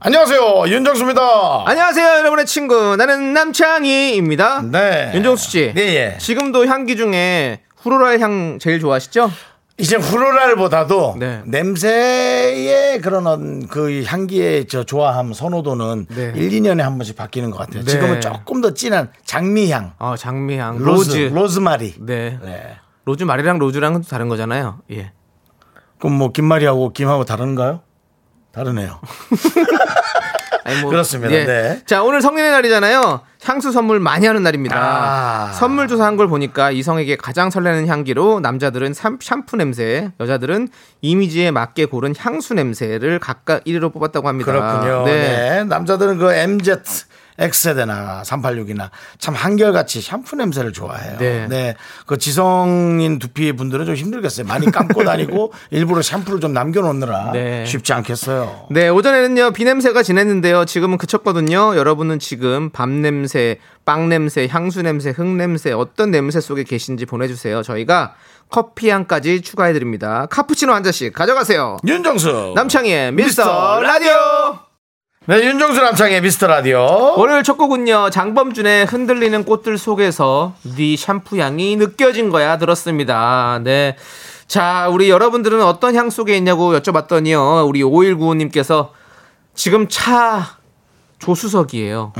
안녕하세요 윤정수입니다. 안녕하세요, 여러분의 친구. 나는 남창희입니다. 네. 윤정수 씨. 네, 예. 지금도 향기 중에 floral 향 제일 좋아하시죠? 이제 floral보다도 네. 냄새의 그런 어- 그 향기의 저 좋아함 선호도는 네. 1, 2년에 한 번씩 바뀌는 것 같아요. 네. 지금은 조금 더 진한 장미향, 어, 장미향, rose, rose. 로즈마리. 네. 네. 로즈 마리랑 rose랑은 또 다른 거잖아요. 예. 그럼 뭐 김말이하고 김하고 다른가요? 다르네요. 아니, 뭐, 그렇습니다. 네. 자, 오늘 성년의 날이잖아요. 향수 선물 많이 하는 날입니다. 아. 선물 조사한 걸 보니까 이성에게 가장 설레는 향기로 남자들은 샴- 샴푸 냄새, 여자들은 이미지에 맞게 고른 향수 냄새를 각각 1위로 뽑았다고 합니다. 그렇군요. 네. 남자들은 그 MZ X세대나 386이나 참 한결같이 샴푸 냄새를 좋아해요. 네. 네. 그 지성인 두피 분들은 좀 힘들겠어요. 많이 감고 다니고 일부러 샴푸를 좀 남겨놓느라 네. 쉽지 않겠어요. 네, 오전에는요, 비 냄새가 지냈는데요. 지금은 그쳤거든요. 여러분은 지금 밤 냄새, 빵 냄새, 향수 냄새, 흙 냄새, 어떤 냄새 속에 계신지 보내주세요. 저희가 커피 향까지 추가해드립니다. 카푸치노 한 잔씩 가져가세요. 윤정수. 남창희의 미스터, 미스터 라디오! 네, 윤정수 남창의 미스터 라디오. 오늘 첫 곡은요, 장범준의 흔들리는 꽃들 속에서 네 샴푸 향이 느껴진 거야 들었습니다. 네. 자, 우리 여러분들은 어떤 향 속에 있냐고 여쭤봤더니요, 우리 5195님께서 지금 차 조수석이에요.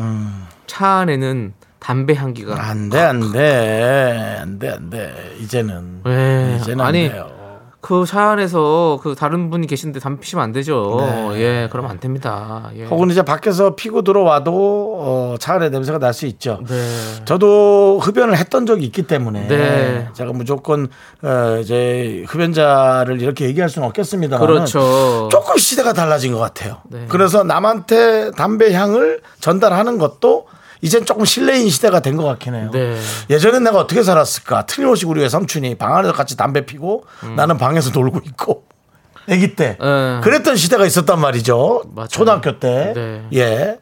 차 안에는 담배 향기가. 안 돼, 안 돼. 안 돼, 안 돼. 이제는. 네. 이제는 아니, 안 돼요. 그 차 안에서 그 다른 분이 계신데 담배 피시면 안 되죠. 네. 예, 그러면 안 됩니다. 예. 혹은 이제 밖에서 피고 들어와도 어, 차 안에 냄새가 날 수 있죠. 네. 저도 흡연을 했던 적이 있기 때문에 네. 제가 무조건 어, 이제 흡연자를 이렇게 얘기할 수는 없겠습니다. 그렇죠. 조금 시대가 달라진 것 같아요. 네. 그래서 남한테 담배 향을 전달하는 것도 이젠 조금 실내인 시대가 된 것 같긴 해요. 네. 예전엔 내가 어떻게 살았을까? 틀림없이 우리 외삼촌이 방 안에서 같이 담배 피고 나는 방에서 놀고 있고. 아기 때 네. 그랬던 시대가 있었단 말이죠. 맞아요. 초등학교 때. 네. 예.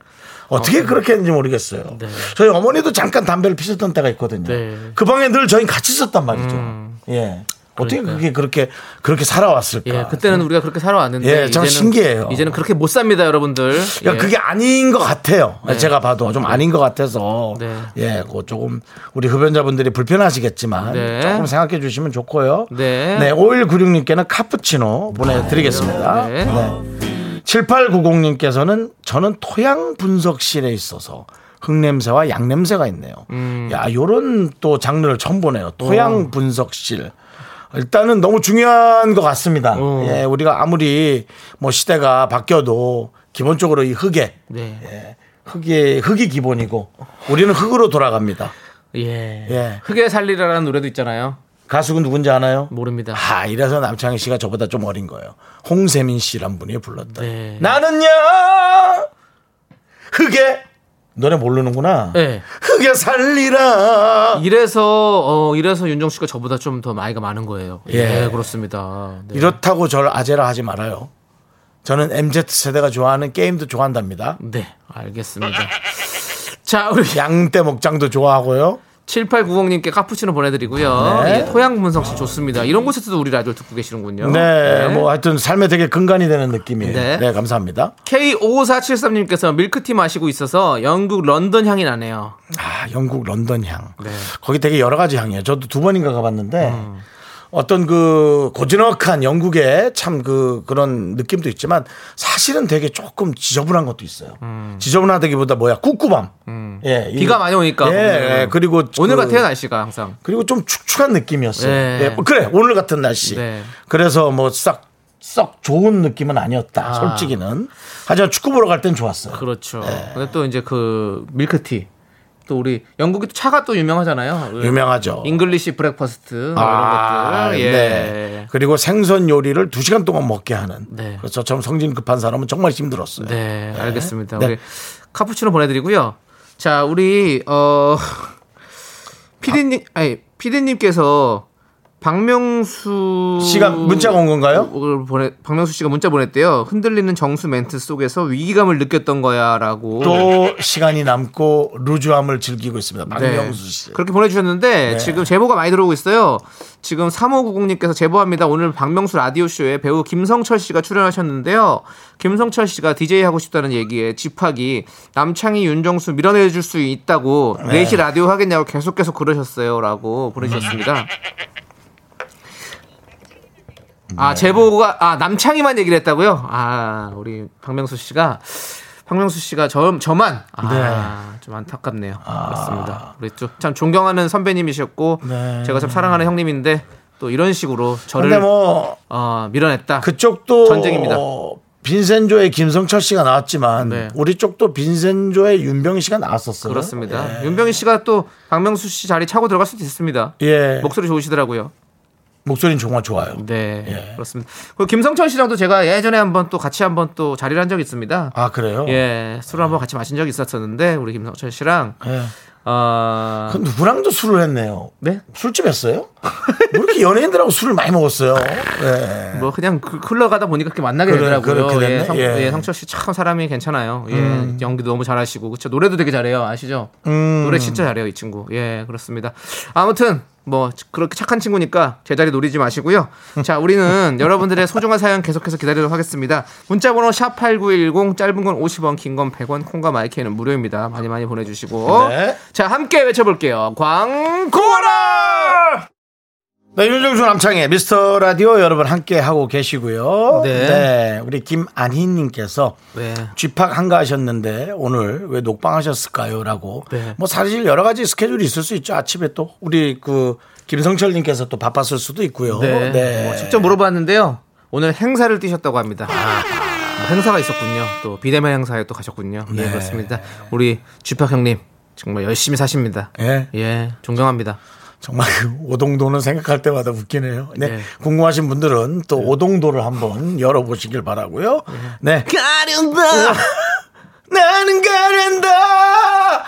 어떻게 그렇게 했는지 모르겠어요. 네. 저희 어머니도 잠깐 담배를 피셨던 때가 있거든요. 네. 음. 그 방에 늘 저희 같이 있었단 말이죠. 예. 어떻게 그게 그렇게 그렇게 살아왔을까? 예, 그때는 우리가 그렇게 살아왔는데 예, 참 신기해요. 이제는 그렇게 못 삽니다, 여러분들. 그러니까 예. 그게 아닌 것 같아요. 제가 봐도 좀 아닌 것 같아서 네. 예, 그 조금 우리 흡연자분들이 불편하시겠지만 네. 조금 생각해 주시면 좋고요. 네. 네, 5196님께는 카푸치노 보내드리겠습니다. 네. 네. 7890님께서는 저는 토양 분석실에 있어서 흙냄새와 양냄새가 있네요. 음. 야, 요런 또 장르를 처음 보네요. 어. 토양 분석실. 일단은 너무 중요한 것 같습니다. 어. 예, 우리가 아무리 뭐 시대가 바뀌어도 기본적으로 이 흙에 네. 예, 흙이 흙이 기본이고 우리는 흙으로 돌아갑니다. 예. 예. 흙에 살리라라는 노래도 있잖아요. 가수가 누군지 아나요? 모릅니다. 아, 이래서 남창희 씨가 저보다 좀 어린 거예요. 홍세민 씨란 분이 불렀다. 네. 나는요 흙에 노래 모르는구나. 네. 흙에 살리라. 이래서 어 이래서 윤정 씨가 저보다 좀 더 나이가 많은 거예요. 예, 예. 그렇습니다. 네. 이렇다고 저를 아재라 하지 말아요. 저는 MZ 세대가 좋아하는 게임도 좋아한답니다. 네, 알겠습니다. 자, 우리 양떼 목장도 좋아하고요. 7890님께 카푸치노 보내드리고요. 네. 예, 토양 분석실 좋습니다. 이런 곳에서도 우리 라디오 듣고 계시는군요. 네, 뭐 하여튼 삶에 되게 근간이 되는 느낌이에요. 네. 네, 감사합니다. K5473님께서 밀크티 마시고 있어서 영국 런던 향이 나네요. 아, 영국 런던 향. 네. 거기 되게 여러 가지 향이에요. 저도 두 번인가 가봤는데 음. 어떤 그 고즈넉한 영국의 참 그 그런 느낌도 있지만 사실은 되게 조금 지저분한 것도 있어요. 지저분하다기보다 뭐야. 예, 이- 음. 비가 많이 오니까. 예. 예, 그리고 오늘 그- 같아요 날씨가 항상. 그리고 좀 축축한 느낌이었어요. 네. 예, 그래 오늘 같은 날씨. 네. 그래서 뭐싹 썩 좋은 느낌은 아니었다. 아. 솔직히는. 하지만 축구 보러 갈 땐 좋았어요. 그렇죠. 네. 근데 또 이제 그 밀크티 또 우리 영국이 또 차가 또 유명하잖아요. 유명하죠. English Breakfast 뭐 아, 이런 것들. 예. 네. 그리고 생선 요리를 두 시간 동안 먹게 하는. 네. 그래서 저처럼 성질 급한 사람은 정말 힘들었어요. 네, 알겠습니다. 네. 우리 카푸치노 보내 드리고요. 자, 우리 어 피디님, 아 니 피디님께서 박명수 씨가 문자가 온 건가요? 을 보내 박명수 씨가 문자 보냈대요. 흔들리는 정수 멘트 속에서 위기감을 느꼈던 거야라고. 또 시간이 남고 loose함을 즐기고 있습니다. 네. 박명수 씨. 그렇게 보내주셨는데 네. 지금 제보가 많이 들어오고 있어요. 지금 3590님께서 제보합니다. 오늘 박명수 라디오 쇼에 배우 김성철 씨가 출연하셨는데요. 김성철 씨가 DJ 하고 싶다는 얘기에 집학이 남창희 윤정수 밀어내줄 수 있다고 네. 4시 라디오 하겠냐고 계속 계속 그러셨어요. 라고 보내주셨습니다. 아, 제보가, 아, 남창희만 얘기를 했다고요? 아, 우리 박명수 씨가, 박명수 씨가 저, 저만, 아, 좀 안타깝네요. 그렇습니다. 우리 좀참 존경하는 선배님이셨고, 네. 제가 참 사랑하는 형님인데, 또 이런 식으로 저를 뭐 어, 밀어냈다. 그쪽도 전쟁입니다. 빈센조의 김성철 씨가 나왔지만 네. 우리 쪽도 빈센조의 윤병희 씨가 나왔었어요. 그렇습니다. 예. 윤병희 씨가 또 박명수 씨 자리 차고 들어갈 수도 있습니다. 예. 목소리 좋으시더라고요. 목소리는 정말 좋아요. 네, 예. 그렇습니다. 그리고 김성철 씨랑도 제가 예전에 한번 또 같이 한번 또 자리를 한 적이 있습니다. 아 그래요? 예, 술을 한번 같이 마신 적이 있었었는데 우리 김성철 씨랑 예. 어, 그 누구랑도 술을 했네요. 네, 술집 했어요? 왜 이렇게 연예인들하고 술을 많이 먹었어요? 예. 뭐 그냥 그 흘러가다 보니까 그렇게 만나게 그래, 되더라고요. 그렇게 됐네. 예, 성, 예. 음. 예, 성철 씨 참 사람이 괜찮아요. 예, 연기도 너무 잘하시고 그쵸 노래도 되게 잘해요. 아시죠? 음. 노래 진짜 잘해요 이 친구. 예, 그렇습니다. 아무튼 뭐 그렇게 착한 친구니까 제자리 노리지 마시고요. 자, 우리는 여러분들의 소중한 사연 계속해서 기다리도록 하겠습니다. 문자번호 샵 #8910 짧은 건 50원, 긴 건 100원, 콩과 마이크는 무료입니다. 많이 많이 보내주시고 네. 자 함께 외쳐볼게요. 광고라. 네, 윤정수 남창의 미스터 라디오 여러분 함께 하고 계시고요. 네. 우리 김안희님께서 네. 쥐팍 한가하셨는데 오늘 왜 녹방하셨을까요? 라고. 네. 뭐 사실 여러 가지 스케줄이 있을 수 있죠. 아침에 또 우리 그 김성철님께서 또 바빴을 수도 있고요. 네. 뭐 직접 물어봤는데요. 오늘 행사를 뛰셨다고 합니다. 뭐 행사가 있었군요. 또 비대면 행사에 또 가셨군요. 네, 네. 그렇습니다. 우리 쥐팍 형님 정말 열심히 사십니다. 예. 예, 존경합니다. 정말 그 오동도는 생각할 때마다 웃기네요. 네. 네. 궁금하신 분들은 또 오동도를 한번 열어보시길 바라고요. 네. 가련다. 나는 가련다.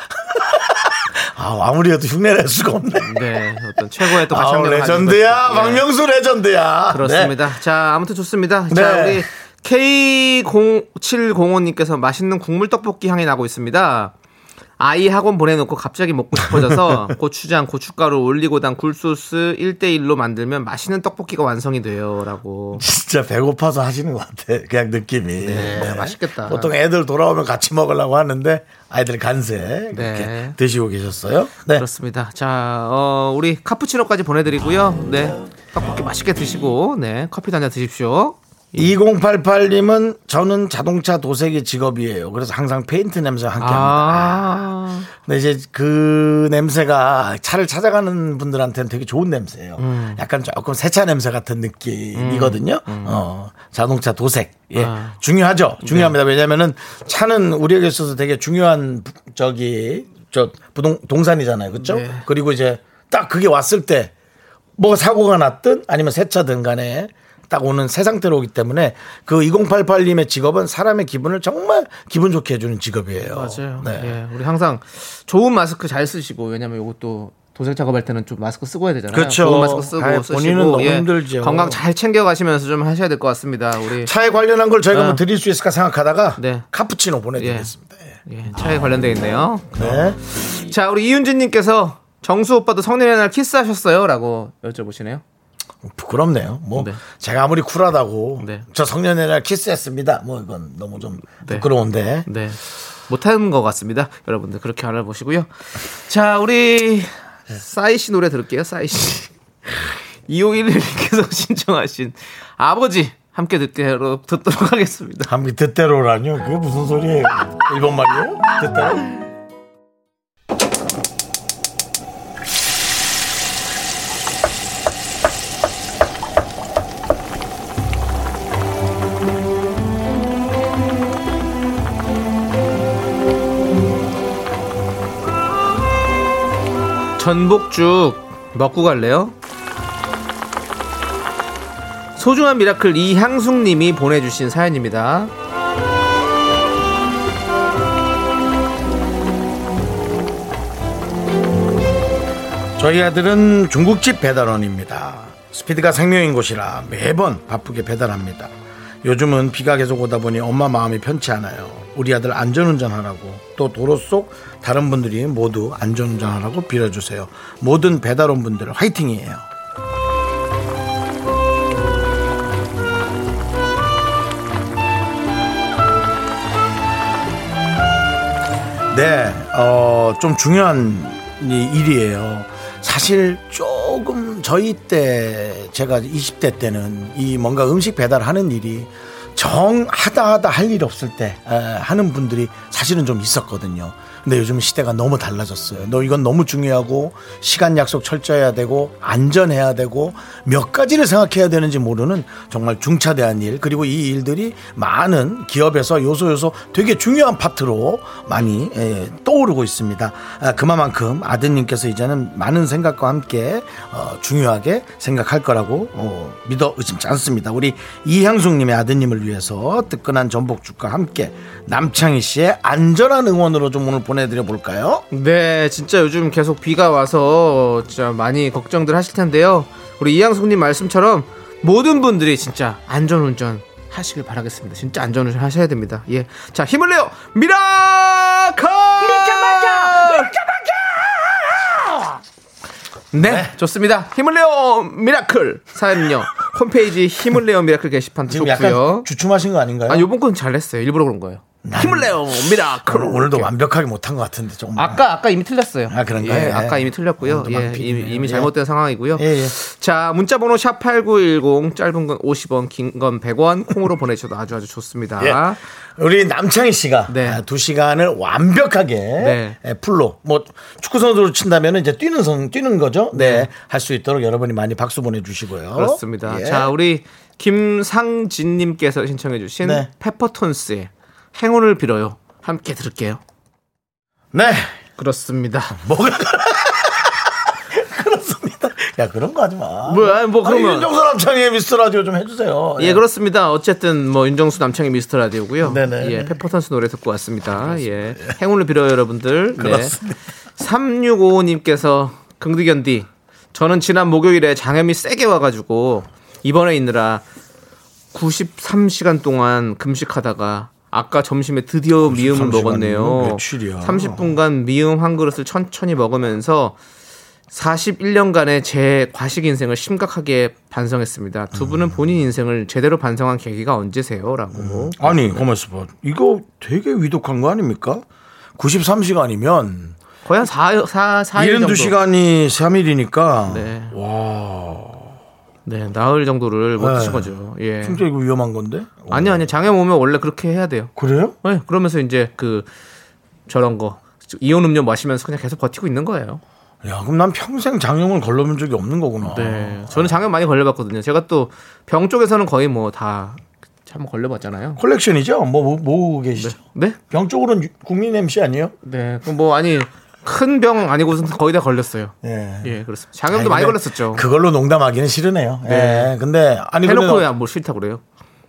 아, 아무리 해도 흉내낼 수가 없네. 네, 어떤 최고의 또 아, 가창력을 레전드야. 예, 박명수 레전드야. 그렇습니다. 자, 아무튼 좋습니다. 네. 자, 우리 K0705님께서 맛있는 국물 떡볶이 향이 나고 있습니다. 아이 학원 보내놓고 갑자기 먹고 싶어져서 고추장, 고춧가루, 올리고당, 굴소스 1대1로 만들면 맛있는 떡볶이가 완성이 돼요. 라고. 진짜 배고파서 하시는 것 같아. 그냥 느낌이. 네, 맛있겠다. 보통 애들 돌아오면 같이 먹으려고 하는데 아이들 간세 네. 드시고 계셨어요. 네. 그렇습니다. 자, 어, 우리 카푸치노까지 보내드리고요. 네. 떡볶이 맛있게 드시고, 네. 커피 한잔 드십시오. 2088님은 저는 자동차 도색이 직업이에요. 그래서 항상 페인트 냄새와 함께 합니다. 아, 근데 이제 그 냄새가 차를 찾아가는 분들한테는 되게 좋은 냄새예요. 음. 약간 조금 세차 냄새 같은 느낌이거든요. 어, 자동차 도색. 예. 아. 중요하죠. 중요합니다. 네. 왜냐면은 차는 우리에게 있어서 되게 중요한 부- 저기 저 부동 동산이잖아요. 그렇죠? 네. 그리고 이제 딱 그게 왔을 때 뭐 사고가 났든 아니면 세차든 간에 딱 오는 새 상태로 오기 때문에 그 2088님의 직업은 사람의 기분을 정말 기분 좋게 해주는 직업이에요. 맞아요. 네. 예, 우리 항상 좋은 마스크 잘 쓰시고 왜냐면 이것도 도색 작업할 때는 좀 마스크 쓰고 해야 되잖아요. 그렇죠. 좋은 마스크 쓰고 아이, 쓰시고 본인은 너무 예, 힘들죠. 건강 잘 챙겨 가시면서 좀 하셔야 될 것 같습니다. 우리 차에 관련한 걸 저희가 어. 뭐 드릴 수 있을까 생각하다가 네. 카푸치노 보내드리겠습니다. 예, 차에 관련돼 있네요. 네. 자, 우리 이윤진님께서 정수 오빠도 성년의 날 키스하셨어요?라고 여쭤보시네요. 부끄럽네요. 뭐 네. 제가 아무리 쿨하다고 네. 저 성년의 날 키스했습니다. 뭐 이건 너무 좀 네. 부끄러운데. 네. 못하는 것 같습니다. 여러분들 그렇게 알아보시고요. 자, 우리 싸이 씨 노래 들을게요. 싸이 씨. 2511님께서 신청하신 아버지 함께 듣도록, 듣도록 하겠습니다. 감기 뜻대로라뇨? 그게 무슨 소리예요? 일본 말이에요? 뜻대로? 전복죽 먹고 갈래요? 소중한 miracle 이향숙님이 보내주신 사연입니다. 저희 아들은 중국집 배달원입니다. 스피드가 생명인 곳이라 매번 바쁘게 배달합니다. 요즘은 비가 계속 오다 보니 엄마 마음이 편치 않아요. 우리 아들 안전운전 하라고 또 도로 속 다른 분들이 모두 안전운전 하라고 빌어주세요. 모든 배달원 분들 화이팅이에요. 네, 어, 좀 중요한 이 일이에요. 사실 조금 저희 때 제가 20대 때는 이 뭔가 음식 배달하는 일이 정 하다 하다 할 일 없을 때 에, 하는 분들이 사실은 좀 있었거든요. 근데 요즘 시대가 너무 달라졌어요. 너 이건 너무 중요하고 시간 약속 철저해야 되고 안전해야 되고 몇 가지를 생각해야 되는지 모르는 정말 중차대한 일 그리고 이 일들이 많은 기업에서 요소 요소 되게 중요한 파트로 많이 에, 떠오르고 있습니다. 아, 그만큼 아드님께서 이제는 많은 생각과 함께 어, 중요하게 생각할 거라고 어, 믿어 의심치 않습니다. 우리 이향숙님의 아드님을 위해서 뜨끈한 전복죽과 함께 남창희 씨의 안전한 응원으로 좀 오늘 보내드려 볼까요? 네, 진짜 요즘 계속 비가 와서 진짜 많이 걱정들 하실 텐데요. 우리 이향숙님 말씀처럼 모든 분들이 진짜 안전운전 하시길 바라겠습니다. 진짜 안전운전 하셔야 됩니다. 예. 자, 힘을 내요! miracle! 네, 좋습니다. 힘을 내요 miracle 사연은 홈페이지 힘을 내요 miracle 게시판 지금 좋고요. 약간 주춤하신 거 아닌가요? 아 요번 건 잘했어요. 일부러 그런 거예요. 힘을 내요 miracle. 오늘, 오늘도 이렇게. 완벽하게 못한 것 같은데 조금 아까 아까 이미 틀렸어요. 아, 그런가요? 예, 예. 아까 이미 틀렸고요. 예. 이미, 이미 예. 잘못된 상황이고요. 예, 예. 자, 문자 번호 샵 8910 짧은 건 50원, 긴 건 100원 콩으로 보내 주셔도 아주 아주 좋습니다. 예. 우리 남창희 씨가 네. 아, 두 시간을 완벽하게 네. 예, full로 뭐 축구 선수로 친다면 이제 뛰는 선 뛰는 거죠. 네, 할 수 있도록 여러분이 많이 박수 보내주시고요. 그렇습니다. 예. 자, 우리 김상진님께서 신청해주신 네. 페퍼톤스의 행운을 빌어요. 함께 들을게요. 네, 그렇습니다. 뭐가 그렇습니다. 야 그런 거 하지 마. 뭐야, 뭐 아니, 그러면- 윤정수 남창희의 미스터 라디오 좀 해주세요. 예, 그렇습니다. 어쨌든 뭐 윤정수 남창희 미스터 라디오고요. 네네. 예, 페퍼톤스 노래 듣고 왔습니다. 예. 행운을 빌어요, 여러분들. 네. 그렇습니다. 3655님께서 긍디견디 저는 지난 목요일에 장염이 세게 와가지고 입원해 있느라 93시간 동안 금식하다가 아까 점심에 드디어 미음을 93시간이면 먹었네요. 며칠이야? 30분간 미음 한 그릇을 천천히 먹으면서 41년간의 제 과식 인생을 심각하게 반성했습니다. 두 음. 분은 본인 인생을 제대로 반성한 계기가 언제세요? 라고. 아니 고맙습 봐. 이거 되게 위독한 거 아닙니까? 93시간이면 거의 한 4, 4, 4일 정도. 72시간이 3일이니까 네. 와 네, 나흘 정도를 못 네. 드신 거죠. 예. 진짜 이거 위험한 건데? 아니 아니 장염 오면 원래 그렇게 해야 돼요. 그래요? 네, 그러면서 이제 그 저런 거 이온 음료 마시면서 그냥 계속 버티고 있는 거예요. 야 그럼 난 평생 장염을 걸러본 적이 없는 거구나. 네, 저는 장염 많이 걸려봤거든요. 제가 또 병 쪽에서는 거의 뭐다참 걸려봤잖아요. 콜렉션이죠? 뭐, 뭐, 뭐 계시죠? 네, 병 쪽으로는 유- 국민 MC 아니에요? 네, 그뭐 아니 큰 병 아니고선 거의 다 걸렸어요. 예. 예, 그렇습니다. 장염도 아니, 많이 걸렸었죠. 그걸로 농담하기는 싫으네요. 네. 예. 근데 아니 해놓고 야뭐 싫다 그래요.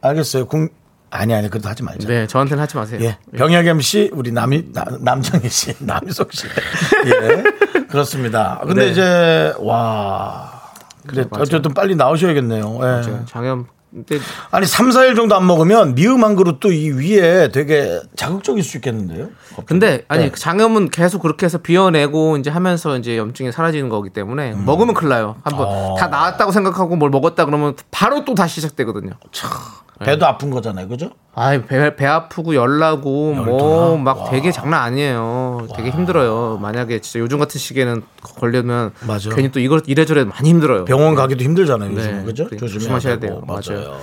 알겠어요. 국 아니 아니 그래도 하지 말자. 네, 저한테는 하지 마세요. 예. 병역 MC 우리 남이 나- 남정희 씨, 남희석 씨. 예. 그렇습니다. 근데 네. 이제 와. 그래 맞아요. 어쨌든 빨리 나오셔야겠네요. 예. 장염. 근데 아니 3, 4일 정도 안 먹으면 미음 한 그릇도 이 위에 되게 자극적일 수 있겠는데요. 근데 아니 네. 그 장염은 계속 그렇게 해서 비워내고 이제 하면서 이제 염증이 사라지는 거기 때문에 먹으면 큰일 나요. 한번 음. 어. 다 나았다고 생각하고 뭘 먹었다 그러면 바로 또 다시 시작되거든요. 배도 아픈 거잖아요. 그죠? 아이 배, 배 아프고 열나고 뭐 막 되게 장난 아니에요. 되게 힘들어요. 만약에 진짜 요즘 같은 시기에는 걸려면 맞아. 괜히 또 이걸 이래저래 많이 힘들어요. 병원 가기도 힘들잖아요. 요즘 네. 그죠? 그러니까 조심해야 조심하셔야. 돼요. 맞아요.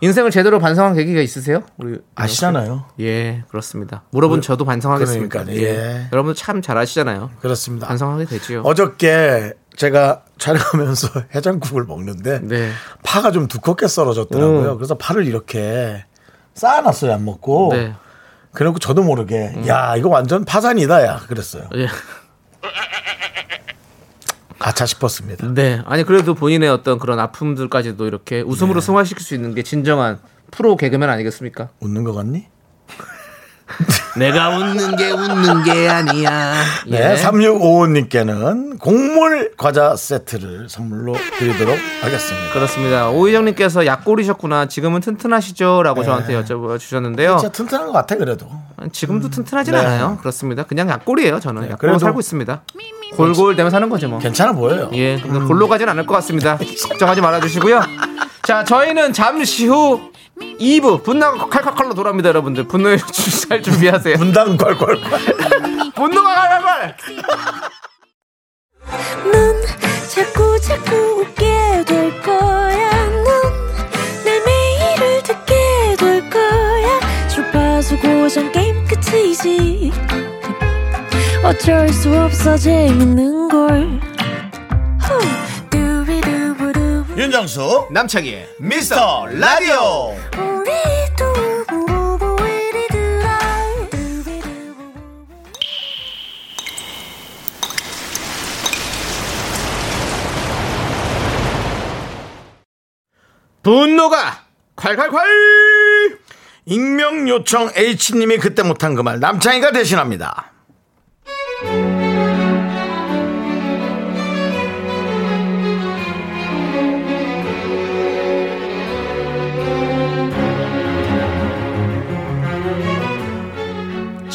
인생을 제대로 반성한 계기가 있으세요? 우리 아시잖아요. 예, 그렇습니다. 물어본 저도 반성하겠습니다. 그러니까요. 예. 여러분 참 잘하시잖아요. 그렇습니다. 반성하게 되지요. 어저께 제가 촬영하면서 해장국을 먹는데 네. 파가 좀 두껍게 썰어졌더라고요. 오. 그래서 파를 이렇게 쌓아놨어요. 안 먹고. 네. 그래놓고 저도 모르게 야 이거 완전 파산이다 야 그랬어요. 예. 가차 싶었습니다. 네. 아니 그래도 본인의 어떤 그런 아픔들까지도 이렇게 웃음으로 승화시킬 수 있는 게 진정한 프로 개그맨 아니겠습니까? 웃는 거 같니? 내가 웃는 게 웃는 게 아니야. 네, 예. 3655님께는 곡물 과자 세트를 선물로 드리도록 하겠습니다. 그렇습니다. 오희정님께서 약골이셨구나. 지금은 튼튼하시죠?라고 저한테 여쭤봐 주셨는데요. 진짜 튼튼한 것 같아, 그래도. 지금도 튼튼하진 네. 않아요. 그렇습니다. 그냥 약골이에요. 저는 약골로 그래도- 살고 있습니다. 골골 대면 사는 거죠 뭐. 괜찮아 보여요. 예, 근데 골로 가진 않을 것 같습니다. 걱정하지 말아주시고요. 자, 저희는 잠시 후 2부 분노가 칼칼칼로 돌아옵니다, 여러분들. 분노의 주살 준비하세요. 분당 콸콸콸. 분노가 칼칼칼. 넌 자꾸 자꾸 웃게 될 거야. 넌내 매일을 듣게 될 거야. 주파수 고정 게임 끝이지. 어쩔 수 없어 재밌는 걸. 후. 윤정수, 남창희의 미스터 라디오. 분노가 칼칼칼. 익명 요청 H님이 그때 못한 그 말 남창희가 대신합니다.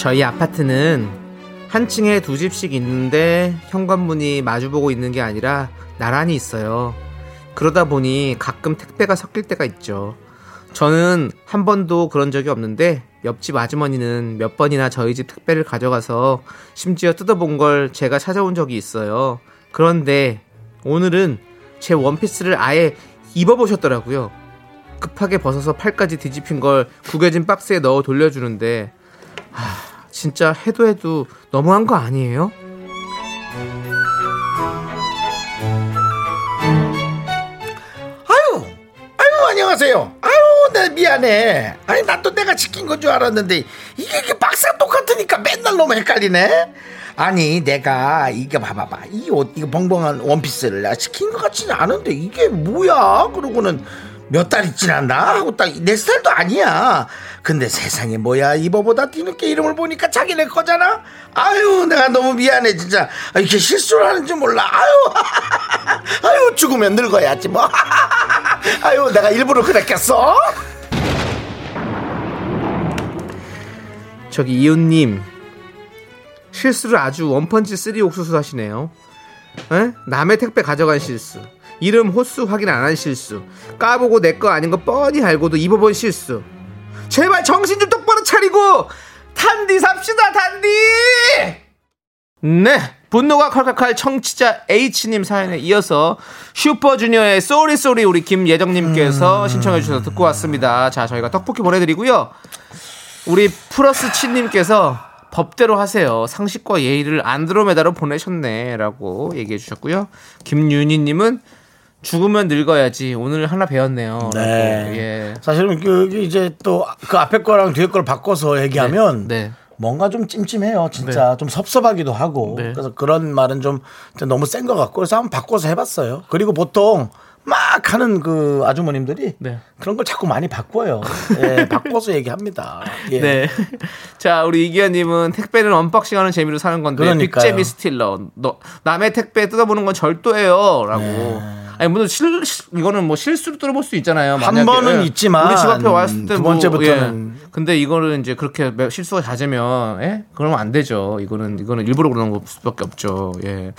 저희 아파트는 한 층에 두 집씩 있는데 현관문이 마주보고 있는 게 아니라 나란히 있어요. 그러다 보니 가끔 택배가 섞일 때가 있죠. 저는 한 번도 그런 적이 없는데 옆집 아주머니는 몇 번이나 저희 집 택배를 가져가서 심지어 뜯어본 걸 제가 찾아온 적이 있어요. 그런데 오늘은 제 원피스를 아예 입어보셨더라고요. 급하게 벗어서 팔까지 뒤집힌 걸 구겨진 박스에 넣어 돌려주는데 진짜 해도 해도 너무한 거 아니에요? 아유, 아유, 안녕하세요. 아유, 내 미안해. 아니, 나 또 내가 시킨 건 줄 알았는데, 이게, 이게 박스가 똑같으니까 맨날 너무 헷갈리네? 아니, 내가, 이게 봐봐봐. 이 옷, 이거 벙벙한 원피스를 내가 시킨 것 같지는 않은데, 이게 뭐야? 그러고는 몇 달이 지났나? 하고 딱 내 스타일도 아니야. 근데 세상에 뭐야. 입어보다 뒤늦게 이름을 보니까 자기네 거잖아? 아유, 내가 너무 미안해, 진짜. 아, 이렇게 실수를 하는지 몰라. 아유, 아유, 죽으면 늙어야지, 뭐. 아유, 내가 일부러 그랬겠어? 저기 이웃님 실수를 아주 one punch three 옥수수 하시네요. 에? 남의 택배 가져간 실수. 이름 호수 확인 안 한 실수. 까보고 내 거 아닌 거 뻔히 알고도 입어본 실수. 제발 정신 좀 똑바로 차리고 단디 삽시다 단디. 네. 분노가 칼칼칼 청취자 H님 사연에 이어서 슈퍼주니어의 Sorry Sorry 우리 김예정님께서 신청해 주셔서 듣고 왔습니다. 자 저희가 떡볶이 보내드리고요. 우리 플러스 치님께서 법대로 하세요. 상식과 예의를 안드로메다로 보내셨네라고 얘기해 주셨고요. 김윤희님은 죽으면 늙어야지. 오늘 하나 배웠네요. 네. 예. 사실은 그 이제 또 그 앞에 거랑 뒤에 걸 바꿔서 얘기하면 네. 네. 뭔가 좀 찜찜해요. 진짜 좀 섭섭하기도 하고. 네. 그래서 그런 말은 좀 너무 센 것 같고 그래서 한번 바꿔서 해봤어요. 그리고 보통 막 하는 그 아주머님들이 네. 그런 걸 자꾸 많이 바꿔요. 예, 바꿔서 얘기합니다. 예. 네. 자, 우리 이기현님은 택배는 unboxing하는 재미로 사는 건데 그러니까요. big재미 stealer. 너 남의 택배 뜯어보는 건 절도예요라고. 네. 아니 물론 실 실- 이거는 뭐 실수로 뜯어볼 수 있잖아요. 한 만약에. 번은 예. 있지만 우리 집 앞에 왔을 때두 뭐, 번째부터는 예. 근데 이거는 이제 그렇게 매- 실수가 잦으면 예? 그러면 안 되죠. 이거는 이거는 일부러 그러는 것 수밖에 없죠. 예.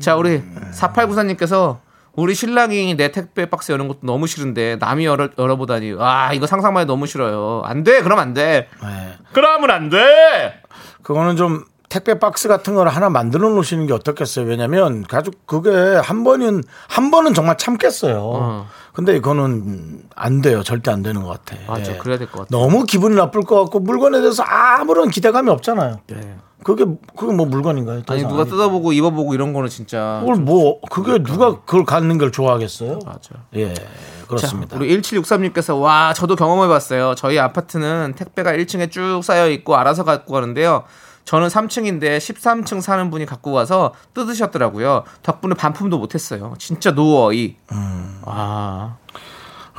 자, 우리 4894님께서 우리 신랑이 내 택배 박스 여는 것도 너무 싫은데 남이 열어, 열어보다니 아 이거 상상만 해도 너무 싫어요 안 돼 그럼 안돼 네. 그러면 안돼 그거는 좀 택배 박스 같은 걸 하나 만들어 놓으시는 게 어떻겠어요? 왜냐면 가족 그게 한 번은 한 번은 정말 참겠어요. 어. 근데 이거는 안 돼요. 절대 안 되는 것 같아. 맞아, 예. 그래야 될 것 같아요. 너무 기분이 나쁠 것 같고 물건에 대해서 아무런 기대감이 없잖아요. 네. 그게 그게 뭐 물건인가요? 더 아니 누가 아니죠. 뜯어보고 입어보고 이런 거는 진짜 그걸 뭐 그게 누가 그걸 갖는 걸 좋아하겠어요? 맞아 예, 자, 그렇습니다. 우리 1763님께서 와 저도 경험해 봤어요 저희 아파트는 택배가 1층에 쭉 쌓여 있고 알아서 갖고 가는데요 저는 3층인데 13층 사는 분이 갖고 와서 뜯으셨더라고요. 덕분에 반품도 못했어요. 진짜 노어이. 아,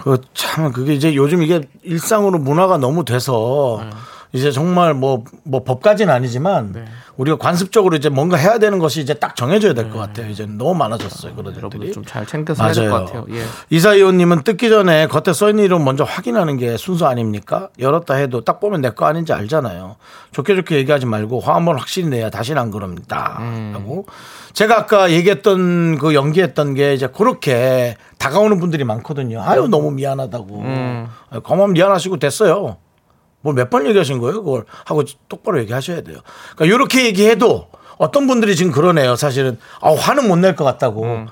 그 참 그게 이제 요즘 이게 일상으로 문화가 너무 돼서 네. 이제 정말 뭐 뭐 법까지는 아니지만 우리가 관습적으로 이제 뭔가 해야 되는 것이 이제 딱 정해져야 될것 같아요. 이제 너무 많아졌어요 그런 네. 여러분들. 좀 잘 챙겨서 해야 될 것 같아요. 예. 이사이원님은 뜯기 전에 겉에 써있는 이름 먼저 확인하는 게 순서 아닙니까? 열었다 해도 딱 보면 내 거 아닌지 알잖아요. 좋게 좋게 얘기하지 말고 화 한번 확실히 내야 다시는 안 그럽니다. 음. 하고 제가 아까 얘기했던 그 연기했던 게 이제 그렇게 다가오는 분들이 많거든요. 아유 너무 미안하다고. 음. 그만 미안하시고 됐어요. 뭘 몇 번 얘기하신 거예요? 그걸 하고 똑바로 얘기하셔야 돼요. 그러니까 이렇게 얘기해도 어떤 분들이 지금 그러네요. 사실은 아, 화는 못 낼 것 같다고 음.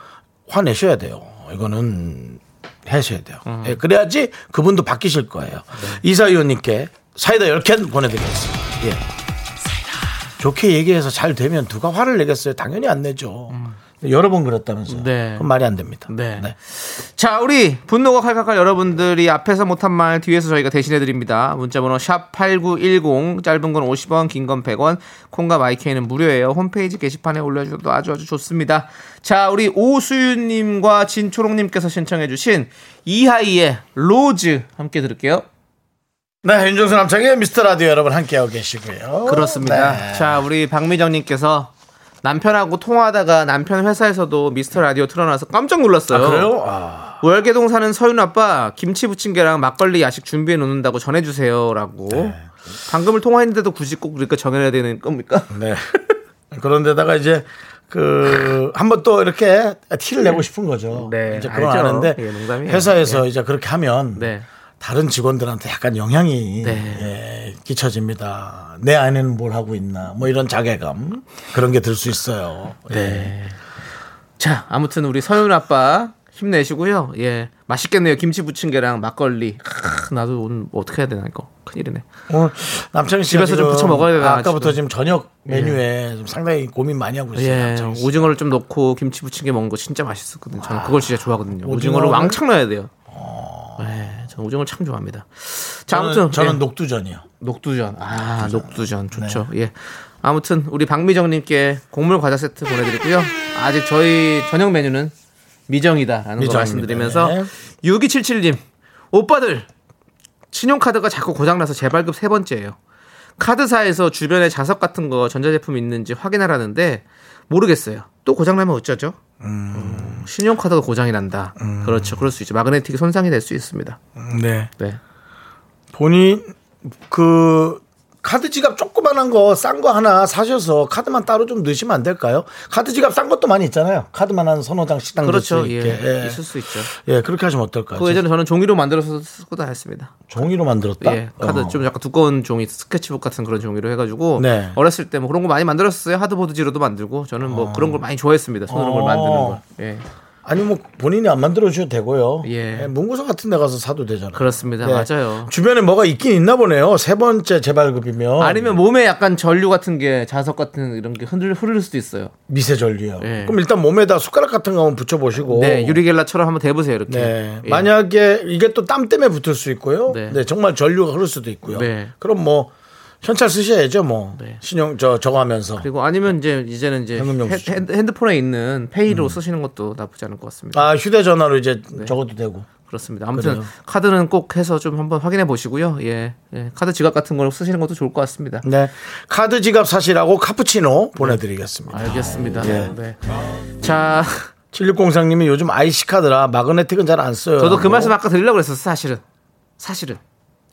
화내셔야 돼요. 이거는 하셔야 돼요. 음. 예, 그래야지 그분도 바뀌실 거예요. 이사위원님께 사이다 10캔 보내드리겠습니다. 예. 좋게 얘기해서 잘 되면 누가 화를 내겠어요? 당연히 안 내죠. 여러 번 그랬다면서요. 음. 네. 그건 말이 안 됩니다. 네. 자, 우리 분노가 칼칼칼 여러분들이 앞에서 못한 말 뒤에서 저희가 대신해 드립니다. 문자 번호 샵 #8910 짧은 건 50원, 긴 건 100원, 콩과 마이크는 무료예요. 홈페이지 게시판에 올려 주셔도 아주 아주 좋습니다. 자, 우리 오수윤 님과 진초롱 님께서 신청해 주신 이하이의 Rose 함께 들을게요. 네, 윤정수 남창희의 미스터 라디오 여러분 함께하고 계시고요. 그렇습니다. 네. 자, 우리 박미정님께서 남편하고 통화하다가 남편 회사에서도 미스터 라디오 틀어놔서 깜짝 놀랐어요. 아, 그래요? 아, 월계동 사는 서윤 아빠 김치 부침개랑 막걸리 야식 준비해 놓는다고 전해주세요라고. 네. 방금을 통화했는데도 굳이 꼭 그렇게 정해야 되는 겁니까? 네. 그런데다가 이제 그 한번 또 이렇게 티를 내고 싶은 거죠. 네, 이제 그건 알죠. 아는데 예. 회사에서 이제 그렇게 하면 네. 다른 직원들한테 약간 영향이 네. 예, 끼쳐집니다. 내 아내는 뭘 하고 있나 뭐 이런 자괴감 그런 게 들 수 있어요. 네. 자, 아무튼 우리 서윤 아빠 힘내시고요. 예, 맛있겠네요. 김치 부침개랑 막걸리. 크, 나도 오늘 뭐 어떻게 해야 되나 이거 큰일이네. 오늘 남창희 씨가 집에서 좀 부쳐 먹어야 되나, 아까부터 지금. 지금 저녁 메뉴에 좀 상당히 고민 많이 하고 있어요. 예. 오징어를 좀 넣고 김치 부침개 먹는 거 진짜 맛있었거든요. 저는 그걸 진짜 좋아하거든요. 오징어를 오징어를? 왕창 넣어야 돼요. 예, 저는 오징어를 참 좋아합니다. 자, 저는, 아무튼 저는 예. 녹두전이요. 녹두전. 아, 녹두전. 좋죠. 예. 아무튼 우리 박미정 님께 곡물 과자 세트 보내 드리고요. 아직 저희 저녁 메뉴는 미정이다라는 거 미정입니다. 말씀드리면서 네. 6277님 오빠들 신용카드가 자꾸 고장나서 재발급 세 번째예요. 카드사에서 주변에 자석 같은 거 전자제품 있는지 확인하라는데 모르겠어요. 또 고장나면 어쩌죠? 음, 신용카드가 고장이 난다. 그렇죠. 그럴 수 있죠. 마그네틱이 손상이 될 수 있습니다. 네. 네. 본인 그 카드 지갑 조그만한 거 싼 거 하나 사셔서 카드만 따로 좀 넣으시면 안 될까요? 카드 지갑 싼 것도 많이 있잖아요. 카드만 한 서너 장 식당 그렇죠. 예. 예. 있을 수 있죠. 예, 그렇게 하시면 어떨까요? 그 예전에 저는 종이로 만들어서 쓰고 다녔습니다. 종이로 만들었다. 예, 카드 어. 좀 약간 두꺼운 종이, 스케치북 같은 그런 종이로 해가지고 네. 어렸을 때 뭐 그런 거 많이 만들었어요. 하드보드지로도 만들고 저는 뭐 그런 걸 많이 좋아했습니다. 손으로 뭘 어. 만드는 걸. 예, 아니 뭐 본인이 안 만들어 주셔도 되고요. 예. 문구점 같은 데 가서 사도 되잖아요. 그렇습니다. 네. 맞아요. 주변에 뭐가 있긴 있나 보네요. 세 번째 재발급이면 아니면 몸에 약간 전류 같은 게 자석 같은 이런 게 흔들 흐를 수도 있어요. 미세 전류요. 예. 그럼 일단 몸에다 숟가락 같은 거 한번 붙여 보시고 네, 유리겔라처럼 한번 대 보세요. 이렇게. 네. 예. 만약에 이게 또 땀 때문에 붙을 수 있고요. 네. 네. 정말 전류가 흐를 수도 있고요. 네. 그럼 뭐 현찰 쓰셔야죠, 뭐. 네. 신용 저 저거 하면서. 그리고 아니면 이제 이제는 이제 핸. 음. 핸드, 핸드폰에 있는 pay로 쓰시는 것도 나쁘지 않을 것 같습니다. 아, 휴대 전화로 이제 네. 적어도 되고. 그렇습니다. 아무튼 그래요. 카드는 꼭 해서 좀 한번 확인해 보시고요. 예, 예. 카드 지갑 같은 걸 쓰시는 것도 좋을 것 같습니다. 네. 카드 지갑 사시라고 카푸치노 보내 드리겠습니다. 알겠습니다. 예. 네. 자, 7603님이 요즘 IC 카드라 마그네틱은 잘 안 써요. 저도 그 라고. 말씀 아까 드리려고 그랬었어요. 사실은. 사실은.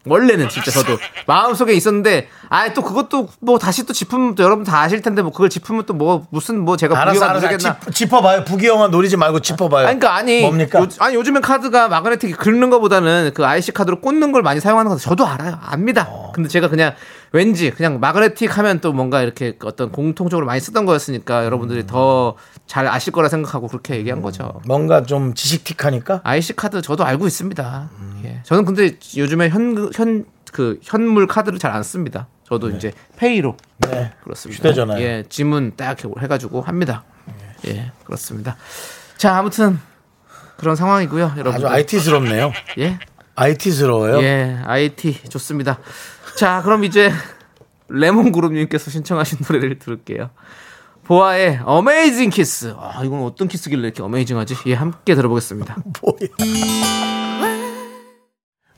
원래는 진짜 저도 마음속에 있었는데 아 또 그것도 뭐 다시 또 짚으면 또 여러분 다 아실 텐데 뭐 그걸 짚으면 또 뭐 무슨 뭐 제가 알았어, 부기가. 누르겠나 짚, 짚어봐요. 부기영화 노리지 말고 짚어봐요. 아니, 그러니까 아니 뭡니까? 요, 아니 요즘엔 카드가 마그네틱이 긁는 것보다는 그 IC 카드로 꽂는 걸 많이 사용하는 거 저도 알아요 압니다 어. 근데 제가 그냥 왠지 그냥 마그네틱 하면 또 뭔가 이렇게 어떤 공통적으로 많이 쓰던 거였으니까 음. 여러분들이 더 잘 아실 거라 생각하고 그렇게 얘기한 거죠 뭔가 좀 지식틱하니까. IC 카드 저도 알고 있습니다 음. 예. 저는 근데 요즘에 현 현 그 현물 카드를 잘 안 씁니다 저도 이제 페이로 네. 그렇습니다. 휴대전화요. 예, 지문 딱 해가지고 합니다. 예, 그렇습니다. 자, 아무튼 그런 상황이고요, 여러분. 아주 IT스럽네요. 예, IT스러워요. 예, IT 좋습니다. 자, 그럼 이제 레몬그룹님께서 신청하신 노래를 들을게요. 보아의 Amazing Kiss. 아, 이건 어떤 키스길래 이렇게 amazing하지? 예, 함께 들어보겠습니다.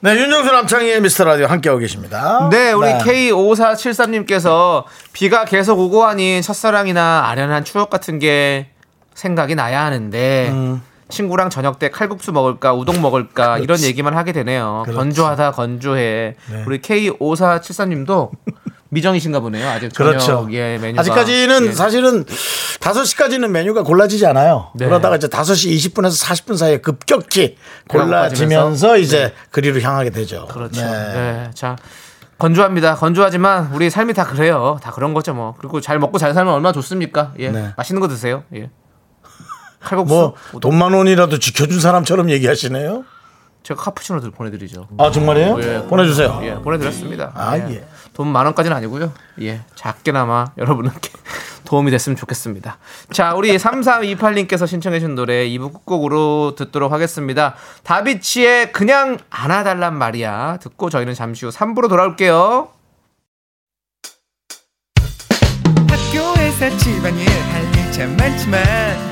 네, 윤정수 남창희의 미스터 라디오 함께하고 계십니다. 네, 우리 K5473님께서 비가 계속 오고 하니 첫사랑이나 아련한 추억 같은 게 생각이 나야 하는데 음. 친구랑 저녁 때 칼국수 먹을까 우동 먹을까 이런 얘기만 하게 되네요. 건조하다 건조해. 네. 우리 K5473님도 미정이신가 보네요. 아직 그렇죠. 예, 메뉴가 아직까지는 예. 사실은 5시까지는 메뉴가 골라지지 않아요. 네. 그러다가 이제 5시 20분에서 40분 사이에 급격히 골라지면서? 이제 그리로 향하게 되죠. 그렇죠. 네. 네. 자, 건조합니다. 건조하지만 우리 삶이 다 그래요. 다 그런 거죠, 뭐. 그리고 잘 먹고 잘 살면 얼마나 좋습니까? 예. 네. 맛있는 거 드세요. 예. 칼국수. 뭐. 돈만 원이라도 지켜준 사람처럼 얘기하시네요. 제가 카푸치노들 보내드리죠. 아 정말이에요? 예, 보내주세요. 예, 보내드렸습니다. 아, 예. 돈만 원까지는 아니고요. 예, 작게나마 여러분께 도움이 됐으면 좋겠습니다. 자, 우리 3328님께서 신청해주신 노래 2부 끝곡으로 듣도록 하겠습니다. 다비치의 그냥 안아달란 말이야. 듣고 저희는 잠시 후 3부로 돌아올게요. 학교에서 집안일 할일참 많지만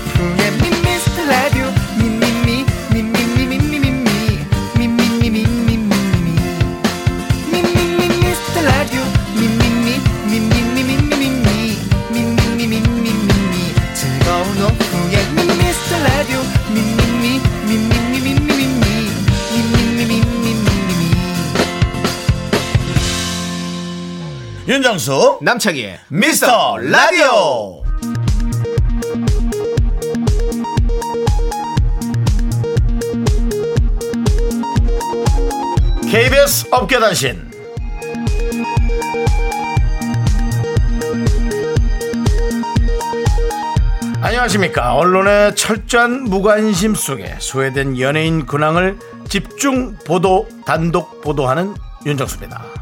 윤정수 남창희의 미스터 라디오. KBS 업계단신. 안녕하십니까. 언론의 철저한 무관심 속에 소외된 연예인 근황을 집중 보도 단독 보도하는 윤정수입니다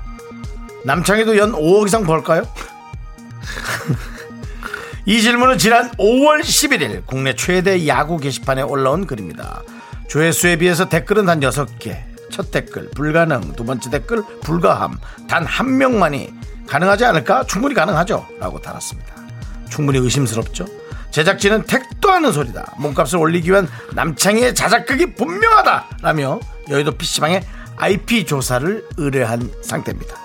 남창희도 연 5억 이상 벌까요? 이 질문은 지난 5월 11일 국내 최대 야구 게시판에 올라온 글입니다. 조회수에 비해서 댓글은 단 6개. 첫 댓글 불가능, 두 번째 댓글 불가함. 단 한 명만이 가능하지 않을까? 충분히 가능하죠. 라고 달았습니다. 충분히 의심스럽죠. 제작진은 택도 하는 소리다. 몸값을 올리기 위한 남창희의 자작극이 분명하다. 라며 여의도 PC방에 IP 조사를 의뢰한 상태입니다.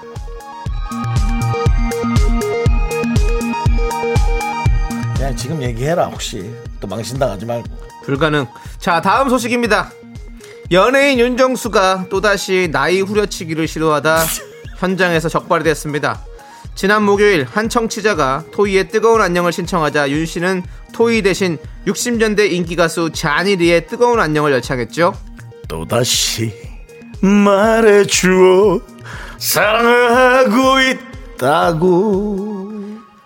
그냥 지금 얘기해라 혹시 또 망신당하지 말고 불가능. 자, 다음 소식입니다. 연예인 윤정수가 또다시 나이 후려치기를 시도하다 현장에서 적발이 됐습니다. 지난 목요일 한 청취자가 토이의 뜨거운 안녕을 신청하자 윤 씨는 토이 대신 60년대 인기 가수 자니리의 뜨거운 안녕을 열창했죠. 또다시 말해주어 사랑하고 있다고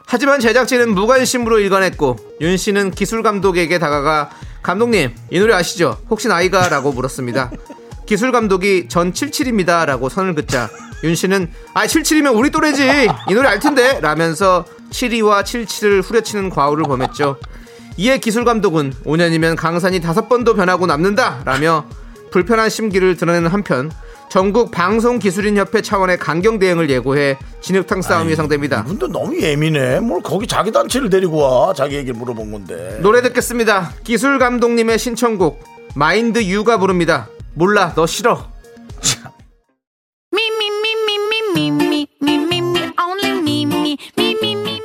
하지만 제작진은 무관심으로 일관했고 윤 씨는 기술 감독에게 다가가 감독님 이 노래 아시죠? 혹시 나이가? 라고 물었습니다. 기술 감독이 전 77입니다 라고 선을 긋자 윤 씨는 아 77이면 우리 또래지 이 노래 알 텐데 라면서 72와 77을 후려치는 과오를 범했죠. 이에 기술 감독은 5년이면 강산이 다섯 번도 변하고 남는다 라며 불편한 심기를 드러내는 한편 전국 방송기술인협회 차원의 강경 대응을 예고해 진흙탕 싸움이 예상됩니다. 이분도 너무 예민해 뭘 거기 자기 단체를 데리고 와 자기 얘기를 물어본 건데 노래 듣겠습니다. 기술 감독님의 신청곡 마인드 유가 부릅니다. 몰라 너 싫어.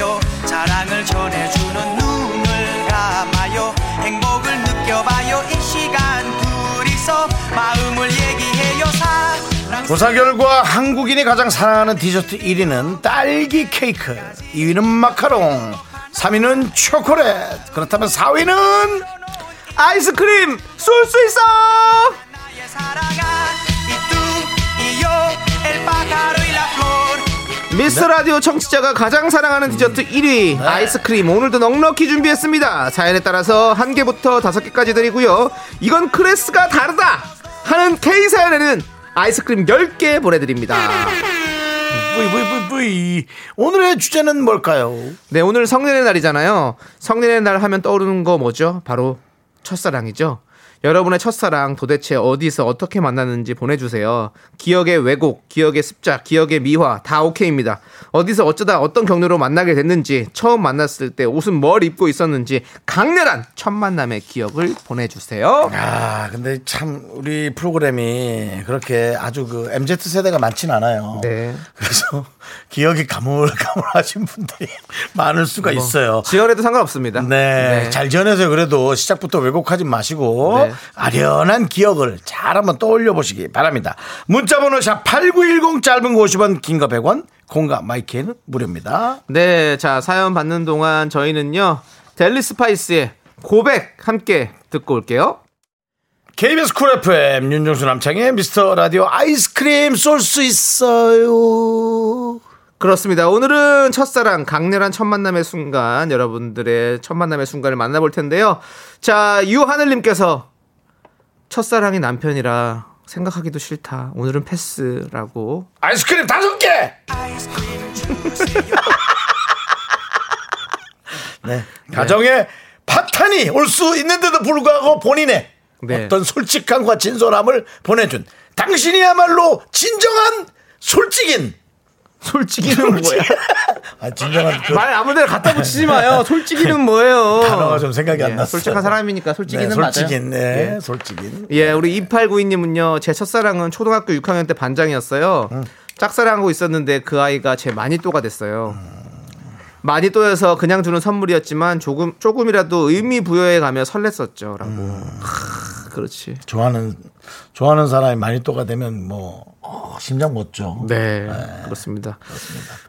즐겨봐요 사랑을 전해주는 눈을 감아요. 행복을 느껴봐요. 이 시간 둘이서 마음을 얘기해요. 사랑 조사 결과 한국인이 가장 사랑하는 디저트 1위는 딸기 케이크 2위는 마카롱 3위는 초콜릿. 그렇다면 4위는 아이스크림. 쏠 수 있어! 사랑아, 이뚱, 이요, 미스터 라디오 청취자가 가장 사랑하는 디저트 1위 아이스크림 오늘도 넉넉히 준비했습니다. 사연에 따라서 한 개부터 다섯 개까지 드리고요. 이건 클래스가 다르다 하는 K 사연에는 아이스크림 10개 보내드립니다. 브이브이브이 오늘의 주제는 뭘까요? 네, 오늘 성년의 날이잖아요. 성년의 날 하면 떠오르는 거 뭐죠? 바로 첫사랑이죠. 여러분의 첫사랑 도대체 어디서 어떻게 만났는지 보내주세요. 기억의 왜곡, 기억의 습작, 기억의 미화 다 오케이입니다. 어디서 어쩌다 어떤 경로로 만나게 됐는지, 처음 만났을 때 옷은 뭘 입고 있었는지 강렬한 첫 만남의 기억을 보내주세요. 아, 근데 참 우리 프로그램이 그렇게 아주 그 MZ 세대가 많진 않아요. 네. 그래서 기억이 가물가물하신 분들이 많을 수가 있어요. 지어내도 상관없습니다. 네, 잘 지어내세요. 그래도 시작부터 왜곡하지 마시고 네. 아련한 기억을 잘 한번 떠올려 보시기 바랍니다. 문자번호 샵 8910 짧은 거 50원, 긴 거 100원, 콩과 마이크는 무료입니다. 네, 자 사연 받는 동안 저희는요 델리 스파이스의 고백 함께 듣고 올게요. KBS 쿨 FM 윤정수 남창희의 미스터 라디오 아이스크림 쏠 수 있어요. 그렇습니다. 오늘은 첫사랑 강렬한 첫 만남의 순간 여러분들의 첫 만남의 순간을 만나볼 텐데요. 자 유하늘님께서 첫사랑이 남편이라 생각하기도 싫다. 오늘은 패스라고. 아이스크림 다섯 개. 네, 가정에 파탄이 올 수 있는데도 불구하고 본인의 네. 어떤 솔직함과 진솔함을 보내준 당신이야말로 진정한 솔직인. 솔직히는 뭐야? 아, 진정한 그 말 아무데나 갖다 붙이지 마요. 솔직히는 뭐예요? 단어가 좀 생각이 안 예, 났어요. 솔직한 사람이니까 솔직히는 네, 맞아요. 솔직인, 네, 예. 솔직인. 예, 우리 2892님은요, 제 첫사랑은 초등학교 6학년 때 반장이었어요. 짝사랑하고 있었는데 그 아이가 제 마니또가 됐어요. 마니또여서 그냥 주는 선물이었지만 조금, 조금이라도 의미 부여해 가며 설렜었죠. 라고. 크, 그렇지. 좋아하는 좋아하는 사람이 마니또가 되면 뭐 어, 심장 멎죠. 네, 그렇습니다.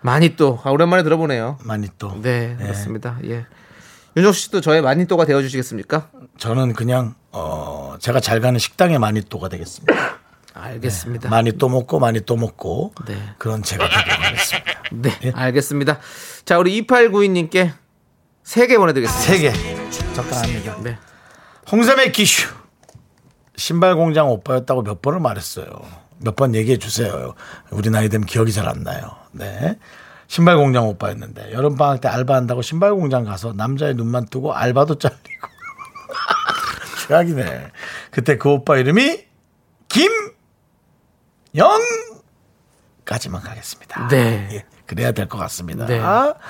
마니또. 아, 오랜만에 들어보네요. 마니또. 네, 그렇습니다. 예. 윤정 씨도 저의 마니또가 되어 주시겠습니까? 저는 그냥 어 제가 잘 가는 식당의 마니또가 되겠습니다. 알겠습니다. 많이 또 먹고 많이 또 먹고 네. 그런 제가 되도록 하겠습니다. 네, 알겠습니다. 자, 우리 2892님께 세 개 보내드리겠습니다. 세 개 적당합니다. 네. 홍삼의 기슈 신발 공장 오빠였다고 몇 번을 말했어요. 몇 번 얘기해 주세요. 우리 나이 되면 기억이 잘 안 나요. 네. 신발 공장 오빠였는데 여름 방학 때 알바한다고 신발 공장 가서 남자의 눈만 뜨고 알바도 잘리고 최악이네. 그때 그 오빠 이름이 김 영까지만 가겠습니다. 네. 예, 그래야 될 것 같습니다. 네.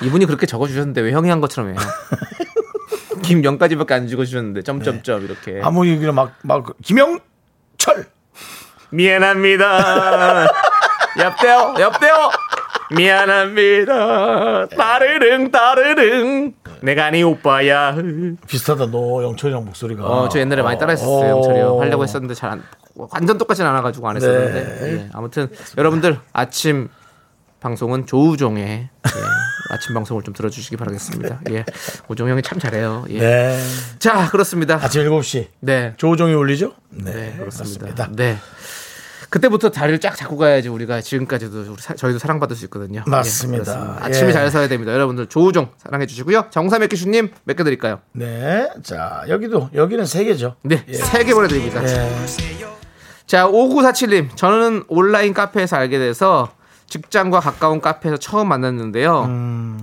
이분이 그렇게 적어주셨는데 왜 형이 한 것처럼 해요? 김영까지밖에 안 적어주셨는데 점점점 이렇게. 아무 얘기를 막, 막, 김영철! 미안합니다. 옆대요, 옆대요. 미안합니다. 따르릉 따르릉. 내가 네 오빠야. 비슷하다, 너 영철이랑 목소리가. 어, 저 옛날에 많이 따라했었어요, 어. 영철이요. 하려고 했었는데 잘 안, 완전 똑같진 않아가지고 안 했었는데. 네. 예, 아무튼 여러분들 아침 방송은 조우종의 예, 아침 방송을 좀 들어주시기 바라겠습니다. 예, 오종 형이 참 잘해요. 예. 네. 자, 그렇습니다. 아침 7시. 네, 조우종이 울리죠? 네. 네, 그렇습니다. 그렇습니다. 네. 그때부터 다리를 쫙 잡고 가야지 우리가 지금까지도 우리 사- 저희도 사랑받을 수 있거든요. 맞습니다. 예. 아침에 예. 잘 서야 됩니다. 여러분들 조우종 사랑해 주시고요. 정삼의 기슈님 몇 개 드릴까요? 네. 자, 여기도, 여기는 세 개죠. 네, 세개 보내드립니다. 예. 자, 5947님. 저는 온라인 카페에서 알게 돼서 직장과 가까운 카페에서 처음 만났는데요. 음.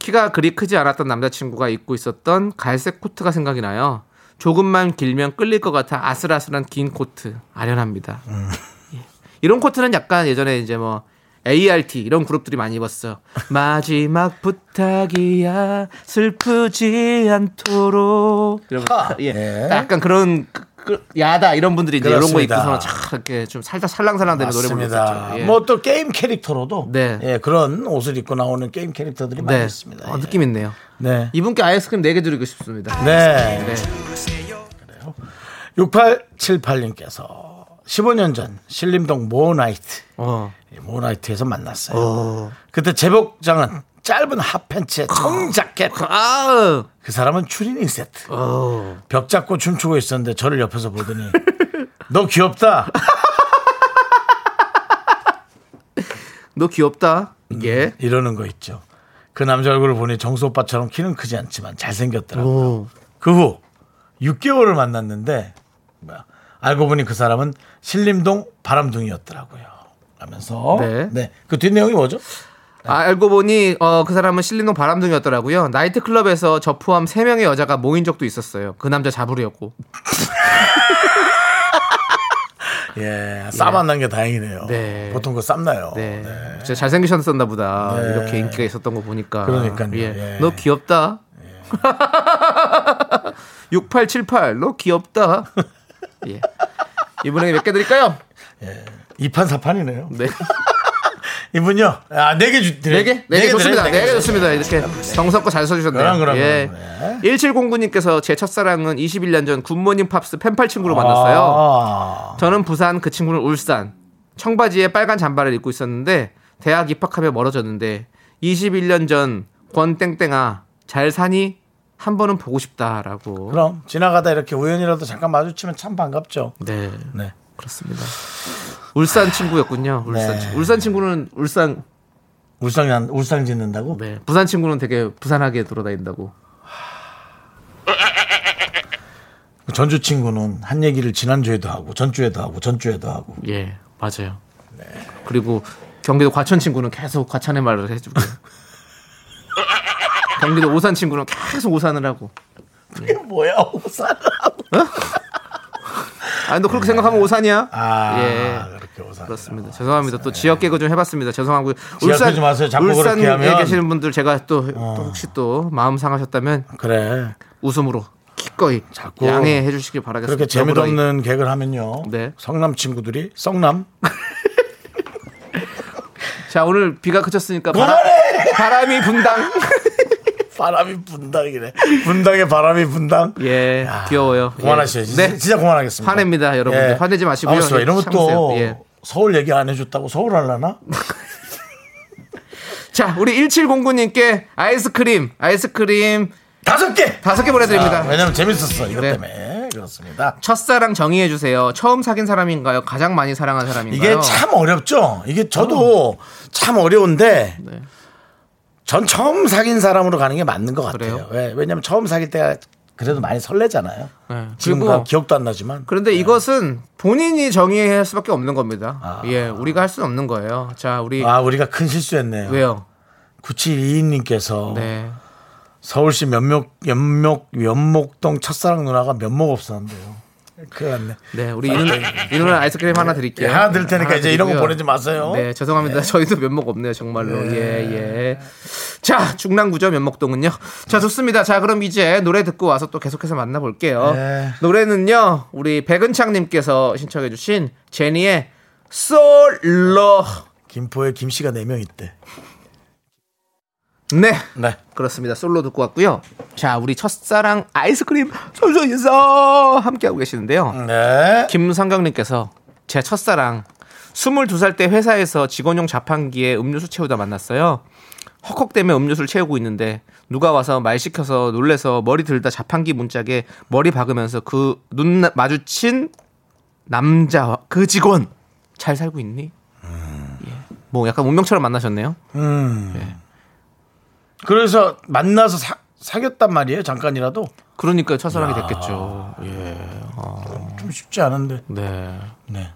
키가 그리 크지 않았던 남자친구가 입고 있었던 갈색 코트가 생각이 나요. 조금만 길면 끌릴 것 같아 아슬아슬한 긴 코트. 아련합니다. 음. 예. 이런 코트는 약간 예전에 이제 뭐 ART 이런 그룹들이 많이 입었어. 마지막 부탁이야 슬프지 않도록. 이런 예. 예. 약간 그런 야다 이런 분들이 이제 이런 거. 입고서 참 이렇게 좀 살짝 살랑살랑대는 노래 맞습니다. 불렀었죠. 예. 뭐또 게임 캐릭터로도 네. 예, 그런 옷을 입고 나오는 게임 캐릭터들이 많이 네. 있습니다. 어, 예. 느낌 있네요. 네. 이분께 아이스크림 4개 드리고 싶습니다. 네. 네. 6878님께서 15년 전 신림동 모나이트 어. 모나이트에서 만났어요. 어. 그때 제복장은 짧은 핫팬츠에 청자켓. 아. 그 사람은 추리닝 세트. 어. 벽 잡고 춤추고 있었는데 저를 옆에서 보더니 너 귀엽다. 너 귀엽다. 이게. 이러는 거 있죠. 그 남자 얼굴을 보니 정수 오빠처럼 키는 크지 않지만 잘생겼더라고요. 오. 그후 6개월을 만났는데 뭐야, 알고 보니 그 사람은 신림동 바람둥이였더라고요. 하면서 네. 네. 그 뒷내용이 뭐죠? 아, 알고 보니 어, 그 사람은 신림동 바람둥이였더라고요. 나이트 클럽에서 저 포함 3명의 여자가 모인 적도 있었어요. 그 남자 잡으려고. 예, 쌈 안 난 게 다행이네요. 네. 보통 그거 쌈나요. 네. 진짜 잘생기셨었나 보다. 네. 이렇게 인기가 있었던 거 보니까. 그러니까요. 예. 예. 너 귀엽다. 6878. 너 귀엽다. 예. 이분에게 몇 개 드릴까요? 이판사판이네요. 네. 이분요. 아, 네개 주, 네 개? 네 개 좋습니다. 드려요, 네개개 좋습니다. 이렇게 정성껏 잘 써주셨네요. 그럼, 그럼, 예. 그럼, 1709님께서 제 첫사랑은 21년 전 굿모닝 팝스 펜팔 친구로 만났어요. 아, 저는 부산, 그 친구는 울산. 청바지에 빨간 잠바를 입고 있었는데 대학 입학하며 멀어졌는데 21년 전 권땡땡아 잘 사니 한 번은 보고 싶다라고. 그럼 지나가다 이렇게 우연이라도 잠깐 마주치면 참 반갑죠. 네, 네. 그렇습니다. 울산 친구였군요. 울산 네. 친구. 울산 친구는 울산. 울상 울상 짓는다고? 네. 부산 친구는 되게 부산하게 돌아다닌다고. 전주 친구는 한 얘기를 지난주에도 하고 전주에도 하고 전주에도 하고 예, 맞아요. 그리고 경기도 과천 친구는 계속 과천의 말을 해주고. 경기도 오산 친구는 계속 오산을 하고. 그게 뭐야 우산 아, 너 그렇게 생각하면 오산이야? 아 예. 우산 그렇습니다. 죄송합니다. 또 지역 개그 좀 해봤습니다. 죄송하고요. 지역하지 마세요. 자꾸 울산에 하면. 어. 계시는 분들 제가 또, 또 혹시 또 마음 상하셨다면 그래 웃음으로 기꺼이 자꾸 양해해 주시길 바라겠습니다. 그렇게 재미도 없는 개그를 하면요 네. 성남 친구들이 성남 자 오늘 비가 그쳤으니까 바람, 바람이 분당. 바람이 분당이래 분당에 바람이 분당 예, 야, 귀여워요. 그만하셔야지 예. 네, 진짜 그만하겠습니다 화냅니다, 여러분들. 화내지 마시고요. 예, 이런 것도. 예. 서울 얘기 안 해줬다고 서울 할라나 자, 우리 1709님께 아이스크림, 아이스크림 다섯 개 다섯 개 보내드립니다. 아, 왜냐면 재밌었어 이것 네. 때문에 그렇습니다 첫사랑 정의해 주세요. 처음 사귄 사람인가요? 가장 많이 사랑한 사람인가요? 이게 참 어렵죠. 이게 저도 참 어려운데 네. 전 처음 사귄 사람으로 가는 게 맞는 것 같아요. 그래요? 왜? 왜냐면 처음 사귈 때가 그래도 많이 설레잖아요. 네. 지금 가 기억도 안 나지만. 그런데 이것은 본인이 정의할 수밖에 없는 겁니다. 아. 예, 우리가 할 수는 없는 거예요. 자, 우리 아 우리가 큰 실수했네요. 왜요? 9722님께서 네. 서울시 면목 연목 연목동 첫사랑 누나가 면목 없었는데요. 났네. 네, 우리 이누 이누는 아이스크림 하나 드릴게요. 예, 하나 드릴 테니까 이제 이런 거. 보내지 마세요. 네, 죄송합니다. 저희도 면목 없네요, 정말로. 예, 예. 자, 중랑구죠, 면목동은요. 자, 좋습니다. 자, 그럼 이제 노래 듣고 와서 또 계속해서 만나볼게요. 네. 노래는요, 우리 백은창님께서 신청해주신 제니의 솔로. 김포에 김 씨가 4명 있대. 네. 네. 그렇습니다. 솔로 듣고 왔고요. 자, 우리 첫사랑 아이스크림 솔솔에서 함께하고 계시는데요. 네. 김성경님께서 제 첫사랑 22살 때 회사에서 직원용 자판기에 음료수 채우다 만났어요. 헉헉대며 음료수를 채우고 있는데 누가 와서 말 시켜서 놀래서 머리 들다 자판기 문짝에 머리 박으면서 그 눈 마주친 남자 그 직원 잘 살고 있니? 예. 뭐 약간 운명처럼 만나셨네요. 그래서 만나서 사, 사귀었단 말이에요. 잠깐이라도. 그러니까 첫사랑이 됐겠죠. 예. 좀 쉽지 않은데. 네. 네.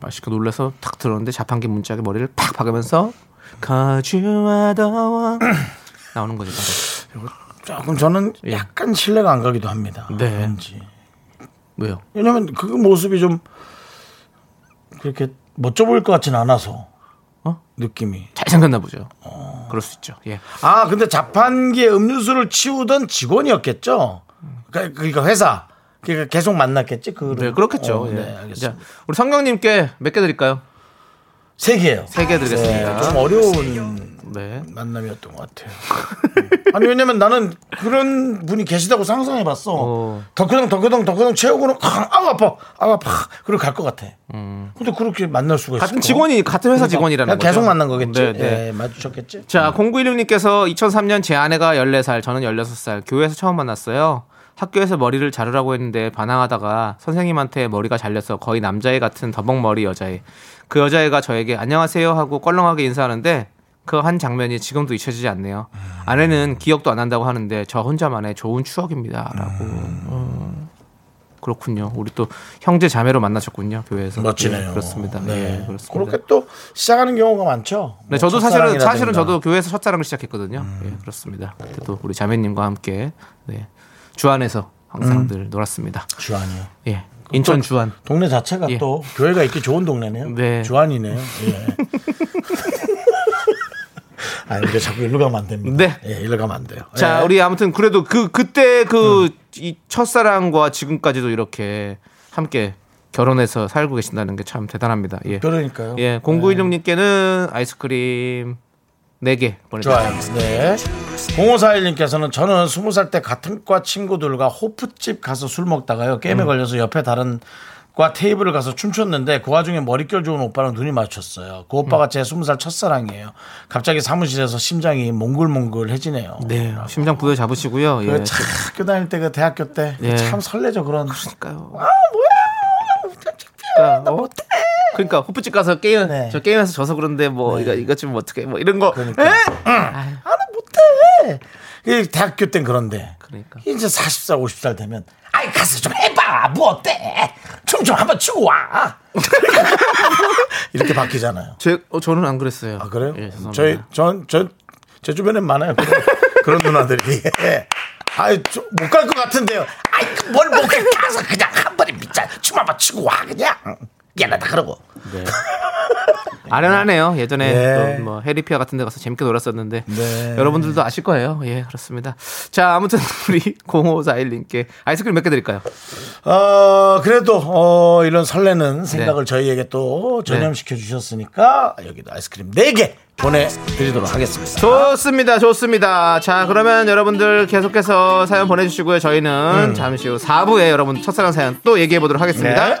맛있게 놀라서 탁 들었는데 자판기 문짝에 머리를 팍 박으면서 가주하다와 나오는 거죠. 바로. 조금 저는 예. 약간 신뢰가 안 가기도 합니다. 네. 왠지. 왜요? 왜냐면 그 모습이 좀 그렇게 멋져 보일 것 같지는 않아서. 어? 느낌이. 잘생겼나 보죠. 그럴 수 있죠. 예. 아, 근데 자판기에 음료수를 치우던 직원이었겠죠? 그러니까 그러니까 회사. 그러니까 계속 만났겠지? 그 네, 그렇겠죠. 어, 예. 네, 알겠습니다. 자, 우리 성경님께 몇 개 드릴까요? 세 개요. 세 개 드리겠습니다. 네, 좀 어려운 네. 만남이었던 것 같아요. 아니 왜냐면 나는 그런 분이 계시다고 상상해봤어. 어. 덕크덩 덕크덩 덕크덩 채우고는 아 아파 아 아파 그리고 갈 것 같아. 근데 그렇게 만날 수가 있어. 음. 같은 직원이 같은 회사 직원이라는 거죠. 계속 만난 거겠지. 네, 네. 예, 마주쳤겠지. 자, 0916님께서 2003년 제 아내가 14살, 저는 16살, 교회에서 처음 만났어요. 학교에서 머리를 자르라고 했는데 반항하다가 선생님한테 머리가 잘려서 거의 남자애 같은 더벅머리 여자애. 그 여자애가 저에게 안녕하세요 하고 껄렁하게 인사하는데 그 한 장면이 지금도 잊혀지지 않네요. 아내는 기억도 안 난다고 하는데 저 혼자만의 좋은 추억입니다. 라고. 어, 그렇군요. 우리 또 형제 자매로 만나셨군요. 교회에서. 멋지네요. 네, 그렇습니다. 네. 네, 그렇습니다. 그렇게 또 시작하는 경우가 많죠. 네, 뭐 저도 사실은. 사실은 저도 교회에서 첫사랑을 시작했거든요. 예, 그렇습니다. 그때도 우리 자매님과 함께 네, 주안에서 항상 늘 놀았습니다. 주안이요. 예, 인천 주안. 동네 자체가 예. 또 교회가 있기 좋은 동네네요. 네. 주안이네요. 예. 아니 근데 자꾸 일로 가면 안 됩니다. 네. 예, 일로 가면 안 돼요. 자, 예. 우리 아무튼 그래도 그 그때 그 음. 이 첫사랑과 지금까지도 이렇게 함께 결혼해서 살고 계신다는 게 참 대단합니다. 예. 그러니까요. 예, 0916님께는 아이스크림 4개 좋아요. 보내드립니다. 네. 0541님께서는 저는 20살 때 같은 과 친구들과 호프집 가서 술 먹다가요. 게임에 음. 걸려서 옆에 다른 과 테이블을 가서 춤췄는데 그 와중에 머릿결 좋은 오빠랑 눈이 맞췄어요. 그 음. 오빠가 제 20살 첫사랑이에요. 갑자기 사무실에서 심장이 몽글몽글해지네요. 네, 심장 부여 잡으시고요. 예. 그 참, 학교 다닐 때 그 대학교 때 예. 참 설레죠 그런. 그러니까요. 아 뭐야? 어? 그러니까 호프집 가서 게임 네. 저 게임에서 져서 그런데 뭐 이거 이거 좀 어떻게 뭐 이런 거. 그러니까. 에? 나는 못해. 이 대학교 땐 그런데. 그러니까. 이제 40살, 50살 되면 아이 가서 좀 해 봐. 뭐 어때? 춤 좀 한번 추고 와. 이렇게 바뀌잖아요. 제 어, 저는 안 그랬어요. 아 그래요? 예, 죄송합니다. 저희 전 전 제 주변엔 많아요. 그런, 그런 누나들이. 예. 아이 못갈 것 같은데요. 아이 뭘 못 가서 그냥 한 번에 믿자. 춤 한번 추고 와 그냥. 미안하다 그러고. 아련하네요. 예전에 네. 또뭐 해리피아 같은 데 가서 재밌게 놀았었는데 네. 여러분들도 아실 거예요. 예, 그렇습니다. 자, 아무튼 우리 0541님께 아이스크림 몇 개 드릴까요? 어, 그래도, 어, 이런 설레는 생각을 네. 저희에게 또 전염시켜 주셨으니까 여기도 아이스크림 4개 보내드리도록 하겠습니다. 좋습니다. 좋습니다. 자, 그러면 여러분들 계속해서 사연 보내주시고요. 저희는 음. 잠시 후 4부에 여러분 첫사랑 사연 또 얘기해 보도록 하겠습니다.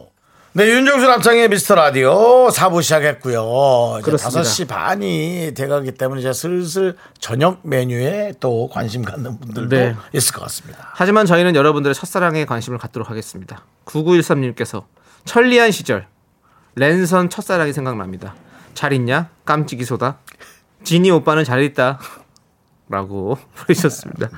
네, 윤정수 남창의 미스터 라디오 4부 시작했고요. 이제 그렇습니다. 5시 반이 돼가기 때문에 이제 슬슬 저녁 메뉴에 또 관심 갖는 분들도 네. 있을 것 같습니다. 하지만 저희는 여러분들의 첫사랑에 관심을 갖도록 하겠습니다. 9913님께서 천리안 시절 랜선 첫사랑이 생각납니다. 잘 있냐? 깜찍이 소다. 지니 오빠는 잘 있다. 라고 보내셨습니다.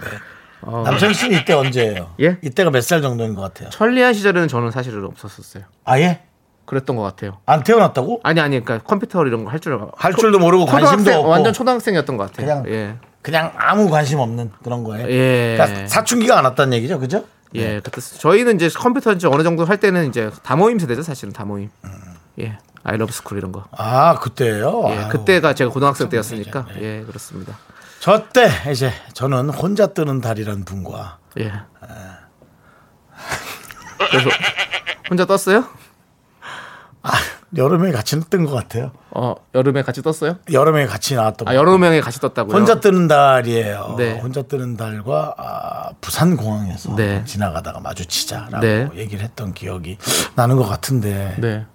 남창희 씨는 이때 언제예요? 예? 이때가 몇 살 정도인 것 같아요? 천리안 시절에는 저는 사실은 없었었어요. 아예? 그랬던 것 같아요. 안 태어났다고? 아니 아니 그러니까 컴퓨터 이런 거 할 줄 할 줄도 모르고 관심도 없고 완전 초등학생이었던 것 같아요. 그냥 예. 그냥 아무 관심 없는 그런 거예요. 예. 그러니까 사춘기가 안 왔다는 얘기죠, 그죠? 예, 그때 저희는 이제 컴퓨터 이제 어느 정도 할 때는 이제 다모임 세대죠, 사실은 다모임. 예, 아이러브 스쿨 이런 거. 아 그때요. 예, 아유, 그때가 제가 고등학생 때였으니까 예, 그렇습니다. 저 때 이제 저는 혼자 뜨는 달이라는 분과 예. 그래서 혼자 떴어요? 여름에 같이 뜬 것 같아요. 어, 여름에 같이 떴어요? 여름에 같이 나왔던 아, 명이 같이 떴다고요? 혼자 뜨는 달이에요. 네. 혼자 뜨는 달과 아, 부산 공항에서 네. 지나가다가 마주치자라고 네. 얘기를 했던 기억이 나는 것 같은데 네.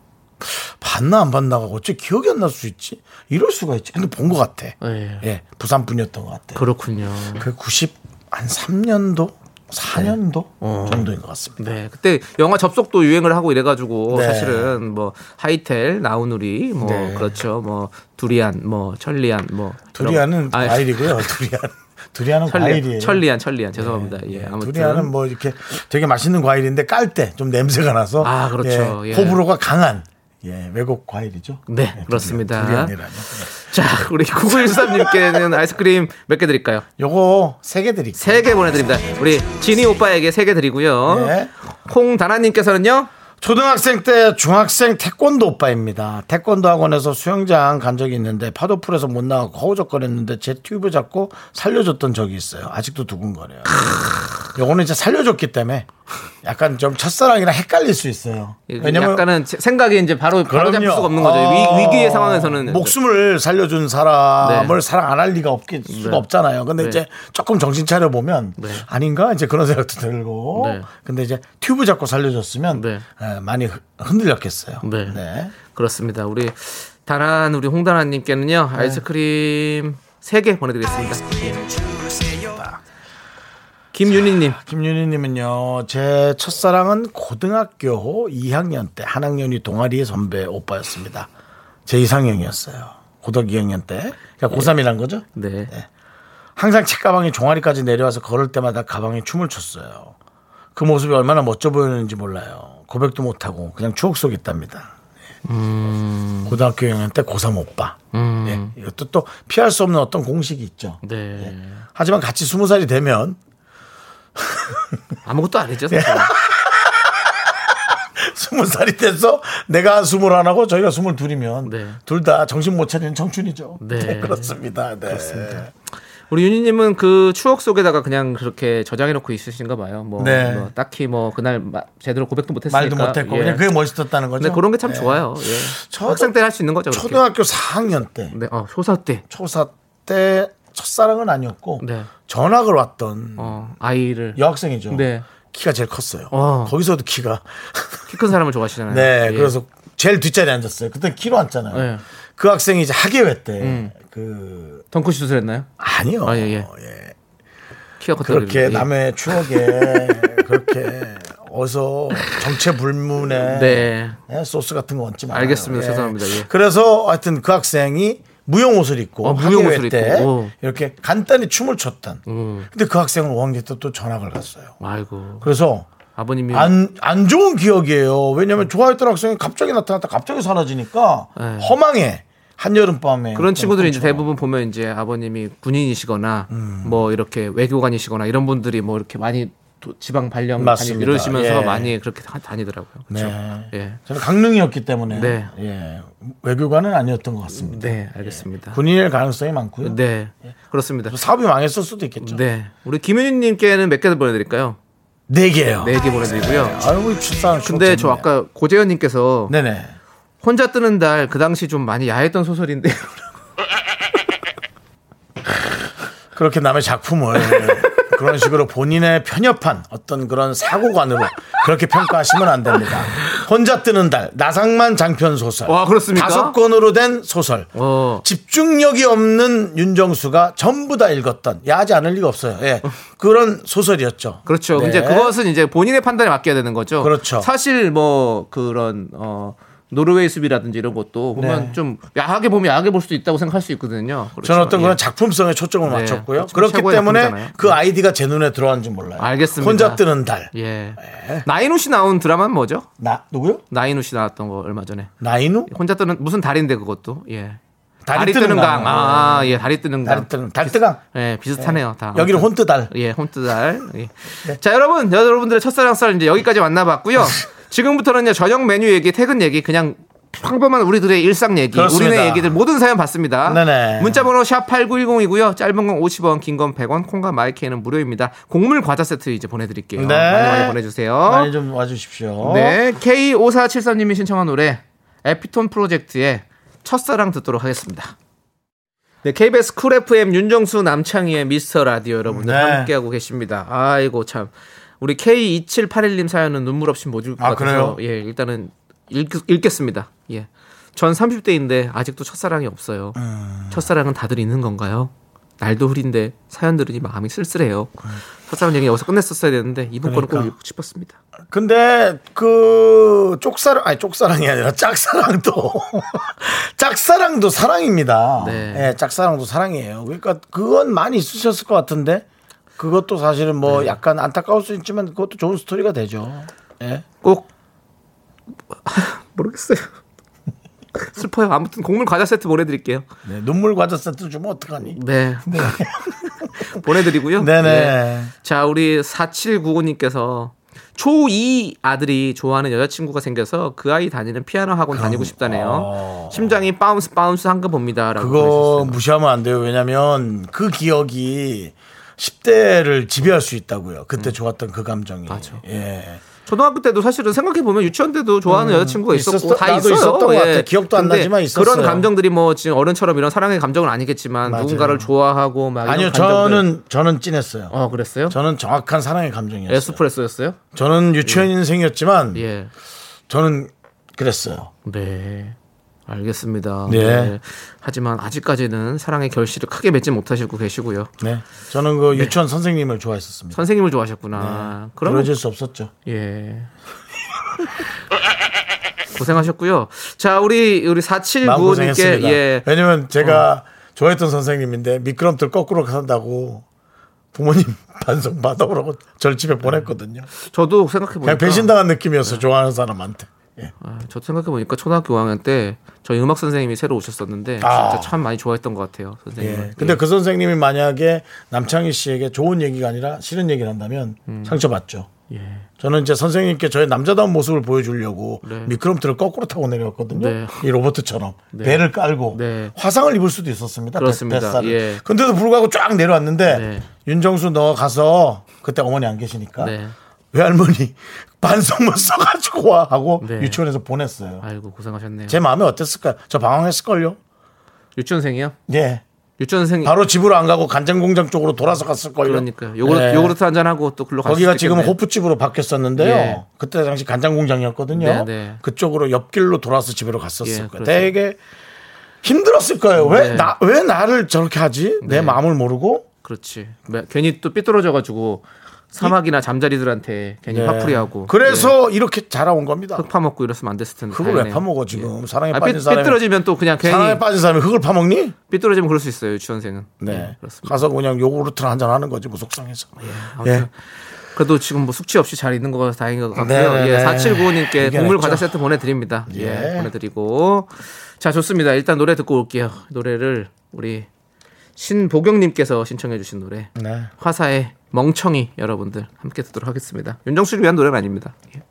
봤나 안 봤나가 어째 기억이 안 날 수 있지? 이럴 수가 있지. 근데 본 것 같아. 예. 예, 부산 분이었던 것 같아. 그렇군요. 그 90, 한 3년도? 4년도 어. 정도인 것 같습니다. 네, 그때 영화 접속도 유행을 하고 이래가지고 네. 사실은 뭐 하이텔, 나우누리, 뭐 네. 그렇죠, 뭐 두리안, 뭐 천리안, 뭐 두리안은 아, 과일이고요. 두리안. 두리안은 천리안, 과일이에요. 천리안, 천리안 죄송합니다. 예, 아무튼 두리안은 뭐 이렇게 되게 맛있는 과일인데 깔 때 좀 냄새가 나서 아, 그렇죠. 예. 호불호가 강한 예, 외국 과일이죠. 네, 예, 그렇습니다. 두리안, 두리안이라뇨. 예. 자, 우리 9913님께는 아이스크림 몇 개 드릴까요? 요거 세 개 드릴게요. 세 개 보내드립니다. 우리 지니 오빠에게 세 개 드리고요. 네. 홍다나님께서는요? 초등학생 때 중학생 태권도 오빠입니다. 태권도 학원에서 수영장 간 적이 있는데 파도풀에서 못 나가고 허우적거렸는데 제 튜브 잡고 살려줬던 적이 있어요. 아직도 두근거려요. 요거는 이제 살려줬기 때문에 약간 좀 첫사랑이랑 헷갈릴 수 있어요. 왜냐면 약간은 제- 생각이 이제 바로 바로 잡을. 수가 없는 거죠. 어, 위, 위기의 상황에서는 목숨을 살려준 사람을 네. 사랑 안 할 리가 없긴 수가 네. 없잖아요. 근데 네. 이제 조금 정신 차려 보면 네. 아닌가 이제 그런 생각도 들고. 네. 근데 이제 튜브 잡고 살려줬으면 네. 에, 많이 흔- 흔들렸겠어요. 네. 네. 그렇습니다. 우리 다란 우리 홍다나님께는요 네. 아이스크림 세 개 보내드리겠습니다. 김윤희님, 김윤희님은요, 제 첫사랑은 고등학교 2학년 때 한 학년이 동아리의 선배 오빠였습니다. 제 이상형이었어요. 고등학교 2학년 때. 그러니까 고3이란 거죠? 네, 항상 책가방이 종아리까지 내려와서 걸을 때마다 가방에 춤을 췄어요. 그 모습이 얼마나 멋져 보였는지 몰라요. 고백도 못하고 그냥 추억 속에 있답니다. 예. 고등학교 2학년 때 고3 오빠. 예. 이것도 또 피할 수 없는 어떤 공식이 있죠. 네. 하지만 같이 20살이 되면 아무것도 아니죠. 사실. 스무 살이 돼서 내가 스물 하나고 저희가 스물 둘이면 네. 둘다 정신 못 차리는 청춘이죠. 네. 네, 그렇습니다. 네. 우리 윤희님은 그 추억 속에다가 그냥 그렇게 저장해놓고 있으신가 봐요. 뭐, 네. 뭐 딱히 뭐 그날 마- 제대로 고백도 못했으니까. 말도 못했고 예. 그냥 그게 멋있었다는 거죠. 근데 그런 게참 네. 좋아요. 예. 저도 학생 때 할 수 있는 거죠. 그렇게. 초등학교 4학년 때 네, 어, 초사 때. 초사 때 첫사랑은 아니었고 네. 전학을 왔던 어, 아이를 여학생이죠. 네. 키가 제일 컸어요. 어. 거기서도 키가 키 큰 사람을 좋아하시잖아요. 네 예. 그래서 제일 뒷자리에 앉았어요. 그때 키로 앉잖아요. 네. 그 학생이 이제 학예회 음. 때그 덩크 슛을 했나요? 아니요. 아, 예, 예. 예. 키가 컸다 그렇게 그러길래. 남의 추억에 그렇게 어서 정체불문의 네. 예, 소스 같은 거 얹지 말아요. 알겠습니다. 죄송합니다. 예. 그래서 하여튼 그 학생이 무용 옷을 입고 어, 무용 옷을 때 입고. 오. 이렇게 간단히 춤을 췄던. 음. 근데 그 학생은 5학년 때 또 전학을 갔어요. 아이고. 그래서 아버님이 안, 안 좋은 기억이에요. 왜냐면 좋아했던 학생이 갑자기 나타났다 갑자기 사라지니까 네. 허망해. 한여름 밤에. 그런 친구들이 이제. 대부분 보면 이제 아버님이 군인이시거나 음. 뭐 이렇게 외교관이시거나 이런 분들이 뭐 이렇게 많이 도- 지방 발령 맞습니다. 이러시면서 예. 많이 그렇게 다- 다니더라고요. 그렇죠? 네. 예. 저는 강릉이었기 때문에 네. 예. 외교관은 아니었던 것 같습니다. 네, 알겠습니다. 군인일 가능성이 많고요. 네. 그렇습니다. 사업이 망했을 수도 있겠죠. 네. 우리 김윤희 님께는 몇 개 보내 드릴까요? 네 개요. 네 개 보내 드리고요. 아유, 출산. 근데 저 아까 고재현 님께서 네네. 혼자 뜨는 달 그 당시 좀 많이 야했던 소설인데 그렇게 남의 작품을 그런 식으로 본인의 편협한 어떤 그런 사고관으로 그렇게 평가하시면 안 됩니다. 혼자 뜨는 달, 나상만 장편 소설. 와, 그렇습니까? 다섯 권으로 된 소설. 어. 집중력이 없는 윤정수가 전부 다 읽었던 야하지 않을 리가 없어요. 예. 그런 소설이었죠. 그렇죠. 네. 이제 그것은 이제 본인의 판단에 맡겨야 되는 거죠. 그렇죠. 사실 뭐 그런 어 노르웨이 숲이라든지 이런 것도 보면 네. 좀 야하게 보면 야하게 볼 수도 있다고 생각할 수 있거든요. 그렇죠. 저는 어떤 예. 그런 작품성에 초점을 네. 맞췄고요. 그렇죠. 그렇기 때문에 작품이잖아요. 그 아이디가 제 눈에 들어왔는지 몰라요. 알겠습니다. 혼자 뜨는 달. 예. 나인우 씨 나온 드라마는 뭐죠? 나 누구요? 나인우 씨 나왔던 거 얼마 전에. 나인우? 혼자 뜨는 무슨 달인데 그것도. 예. 다리 뜨는 강. 아, 예, 다리 뜨는 강. 달 뜨는 달뜨강. 예, 비슷하네요. 다. 여기는 혼뜨달. 예, 홈트달. 예. 자, 여러분, 여러분들의 첫사랑 썰 이제 여기까지 만나봤고요. 지금부터는요, 저녁 메뉴 얘기, 퇴근 얘기, 그냥 평범한 우리들의 일상 얘기, 그렇습니다. 우리네 얘기들 모든 사연 받습니다. 네네. 문자번호 샵 #8910이고요. 짧은 건 50원, 긴 건 100원, 콩과 마이크는 무료입니다. 곡물 과자 세트 이제 보내드릴게요. 네. 많이 많이 보내주세요. 많이 좀 와주십시오. 네, K5473님이 신청한 노래 에피톤 프로젝트의 첫사랑 듣도록 하겠습니다. 네, KBS 쿨 FM 윤정수 남창희의 미스터 라디오 여러분들 네. 함께하고 계십니다. 아이고 참 우리 K2781님 사연은 눈물 없이 못 읽을 것 아, 같아서 그래요? 예 일단은 읽, 읽겠습니다. 예, 전 30대인데 아직도 첫사랑이 없어요. 음. 첫사랑은 다들 있는 건가요? 날도 흐린데 사연 들으니 마음이 쓸쓸해요. 첫사랑 얘기 여기서 끝냈었어야 되는데 이번 거는 꼭 그러니까. 읽고 싶었습니다. 근데 그 쪽사랑 아니 쪽사랑이 아니라 짝사랑도 짝사랑도 사랑입니다. 네. 예, 짝사랑도 사랑이에요. 그러니까 그건 많이 있으셨을 것 같은데 그것도 사실은 뭐 네. 약간 안타까울 수 있지만 그것도 좋은 스토리가 되죠. 예. 꼭 모르겠어요. 싶어요. 아무튼 곡물 과자 세트 보내드릴게요. 네, 눈물 과자 세트 주면 어떡하니? 네. 보내드리고요. 네네. 네. 자, 우리 4795님께서 초2 아들이 좋아하는 여자친구가 생겨서 그 아이 다니는 피아노 학원 다니고 싶다네요. 심장이 bounce bounce 한가 봅니다. 라고 어. 그거 보내주셨어요. 무시하면 안 돼요. 왜냐면 그 기억이 10대를 지배할 수 있다고요. 그때 좋았던 그 감정이. 음. 맞아. 예. 초등학교 때도 사실은 생각해 보면 유치원 때도 좋아하는 여자친구가 있었고 음. 다 있어요. 있었던 것 예. 같아. 기억도 안 나지만 있었어요. 그런 감정들이 뭐 지금 어른처럼 이런 사랑의 감정은 아니겠지만 맞아요. 누군가를 좋아하고 막 아니요. 저는 저는 찐했어요. 어 그랬어요? 저는 정확한 사랑의 감정이었어요. 에스프레소였어요? 저는 유치원 인생이었지만 예. 저는 그랬어요. 네. 알겠습니다. 네. 하지만 아직까지는 사랑의 결실을 크게 맺지 못하시고 계시고요. 네. 저는 그 유치원 선생님을 좋아했었습니다. 선생님을 좋아하셨구나. 그럼 그러질 수 없었죠. 예. 고생하셨고요. 자, 우리 우리 마음 4795님께 고생했습니다. 예. 왜냐면 제가 좋아했던 선생님인데 미끄럼틀 거꾸로 산다고 부모님 반성 받아오라고 절 집에 보냈거든요. 저도 생각해 보니까 그냥 배신당한 느낌이었어 좋아하는 사람한테. 예. 아, 저 생각해 보니까 초등학교 5학년 때 저희 음악 선생님이 새로 오셨었는데 아. 진짜 참 많이 좋아했던 것 같아요, 선생님. 예. 근데 그 선생님이 만약에 남창희 씨에게 좋은 얘기가 아니라 싫은 얘기를 한다면 상처받죠. 예. 저는 이제 선생님께 저의 남자다운 모습을 보여주려고 네. 미끄럼틀을 거꾸로 타고 내려왔거든요. 네. 이 로버트처럼 배를 깔고 네. 화상을 입을 수도 있었습니다. 그렇습니다. 예. 근데도 불구하고 쫙 내려왔는데 네. 윤정수 너 가서 그때 어머니 안 계시니까 네. 외할머니 반성문 써가지고 와 하고 네. 유치원에서 보냈어요. 아이고 고생하셨네요. 제 마음에 어땠을까요? 저 방황했을걸요. 유치원생이요? 예. 유치원생 바로 집으로 안 가고 간장 공장 쪽으로 돌아서 갔을 걸요. 그러니까요. 요구르트, 예. 요구르트 한 잔 하고 또 글로 거기가 지금. 호프집으로 바뀌었었는데요. 예. 그때 당시 간장 공장이었거든요. 네, 네. 그쪽으로 옆길로 돌아서 집으로 갔었을 예, 거예요. 되게 힘들었을 거예요. 왜 네. 나왜 나를 저렇게 하지? 내 네. 마음을 모르고. 그렇지. 매- 괜히 또 삐뚤어져 가지고 사막이나 잠자리들한테 괜히 네. 화풀이하고. 그래서 이렇게 자라온 겁니다. 예. 흙 파먹고 이랬으면 안 됐을 텐데. 흙을 왜 다행이네요. 파먹어 지금 사랑에 아, 빠진 삐, 사람이 삐뚤어지면 또 그냥 괜히 사랑에 빠진 사람이 흙을 파먹니? 삐뚤어지면 그럴 수 있어요 유치원생은. 네. 예, 그렇습니다. 가서 그냥 요구르트를 한 잔 하는 거지 뭐 속상해서. 아무튼 예. 그래도 지금 뭐 숙취 없이 잘 있는 거가 다행인 것 같고요. 네, 예, 네. 4795님께 이겨냈죠. 곡물 과자 세트 보내드립니다. 예. 예. 보내드리고 자 좋습니다. 일단 노래 듣고 올게요. 노래를 우리 신보경님께서 신청해주신 노래 네. 화사의 멍청이 여러분들 함께 듣도록 하겠습니다. 윤정수를 위한 노래는 아닙니다. 예.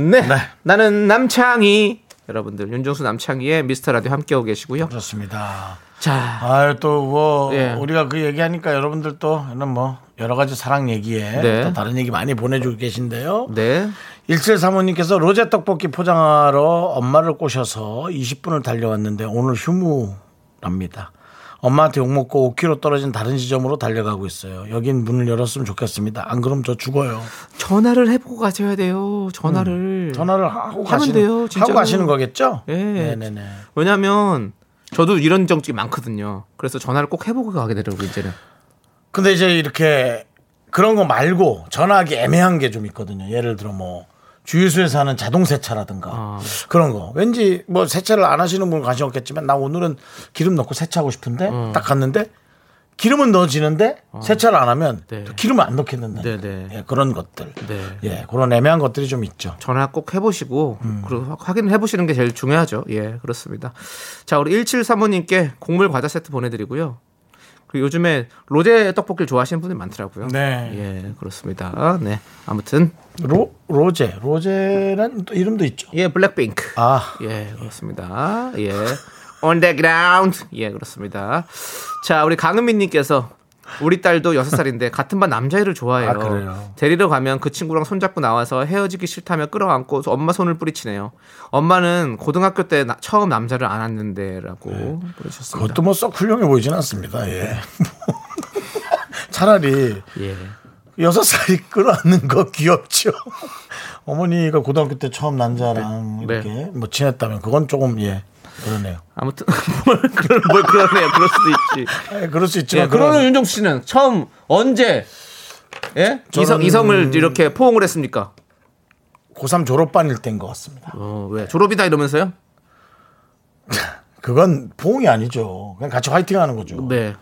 네. 나는 남창희 여러분들 윤정수 남창희의 미스터 라디오 함께하고 계시고요. 그렇습니다. 자 아유 또뭐 예. 우리가 그 얘기하니까 여러분들 또 이런 뭐 여러 가지 사랑 얘기에 네. 또 다른 얘기 많이 보내주고 계신데요. 네. 1735님께서 로제 떡볶이 포장하러 엄마를 꼬셔서 20분을 달려왔는데 오늘 휴무랍니다. 엄마한테 욕먹고 5km 떨어진 다른 지점으로 달려가고 있어요. 여긴 문을 열었으면 좋겠습니다. 안 그럼 저 죽어요. 전화를 해보고 가셔야 돼요. 전화를. 음. 전화를 하고 가시는, 돼요. 하고 가시는 거겠죠? 예. 네네네. 왜냐면 저도 이런 정적이 많거든요. 그래서 전화를 꼭 해보고 가게 되더라고요, 이제는. 근데 이제 이렇게 그런 거 말고 전화하기 애매한 게 좀 있거든요. 예를 들어 뭐 주유소에서 하는 자동 세차라든가 아. 그런 거. 왠지 뭐 세차를 안 하시는 분은 관심 없겠지만 나 오늘은 기름 넣고 세차하고 싶은데 어. 딱 갔는데 기름은 넣어지는데 세차를 안 하면 네. 또 기름을 안 넣겠는데 네, 네. 예, 그런 것들. 네. 예, 그런 애매한 것들이 좀 있죠. 전화 꼭 해보시고, 음. 그리고 확인을 해보시는 게 제일 중요하죠. 예, 그렇습니다. 자, 우리 1735님께 곡물 과자 세트 보내드리고요. 그리고 요즘에 로제 떡볶이를 좋아하시는 분들이 많더라고요. 네. 예, 그렇습니다. 네. 아무튼, 로 로제 로제란 또 이름도 있죠. 예, 블랙핑크. 아 예, 그렇습니다. 예. On the ground. 예, 그렇습니다. 자, 우리 강은민 님께서 우리 딸도 6살인데 같은 반 남자애를 좋아해요. 아, 그래요? 데리러 가면 그 친구랑 손잡고 나와서 헤어지기 싫다며 끌어안고 엄마 손을 뿌리치네요. 엄마는 고등학교 때 나- 처음 남자를 안았는데 라고 보내주셨습니다. 그것도 뭐 썩 훌륭해 보이진 않습니다. 예. 차라리 예. 여섯 살이 끌어안는 거 귀엽죠. 어머니가 고등학교 때 처음 남자랑 네. 이렇게 뭐 친했다면 그건 조금 예 그러네요. 아무튼 뭘, 그러네요. 그럴 수도 있지. 예, 그럴 수 예, 있지만 그러면 그런 윤정수 씨는 처음 언제 예? 이성, 이성을 이렇게 포옹을 했습니까? 고3 졸업반일 때인 것 같습니다. 어, 왜? 졸업이다 이러면서요? 그건 포옹이 아니죠. 그냥 같이 화이팅 하는 거죠. 네.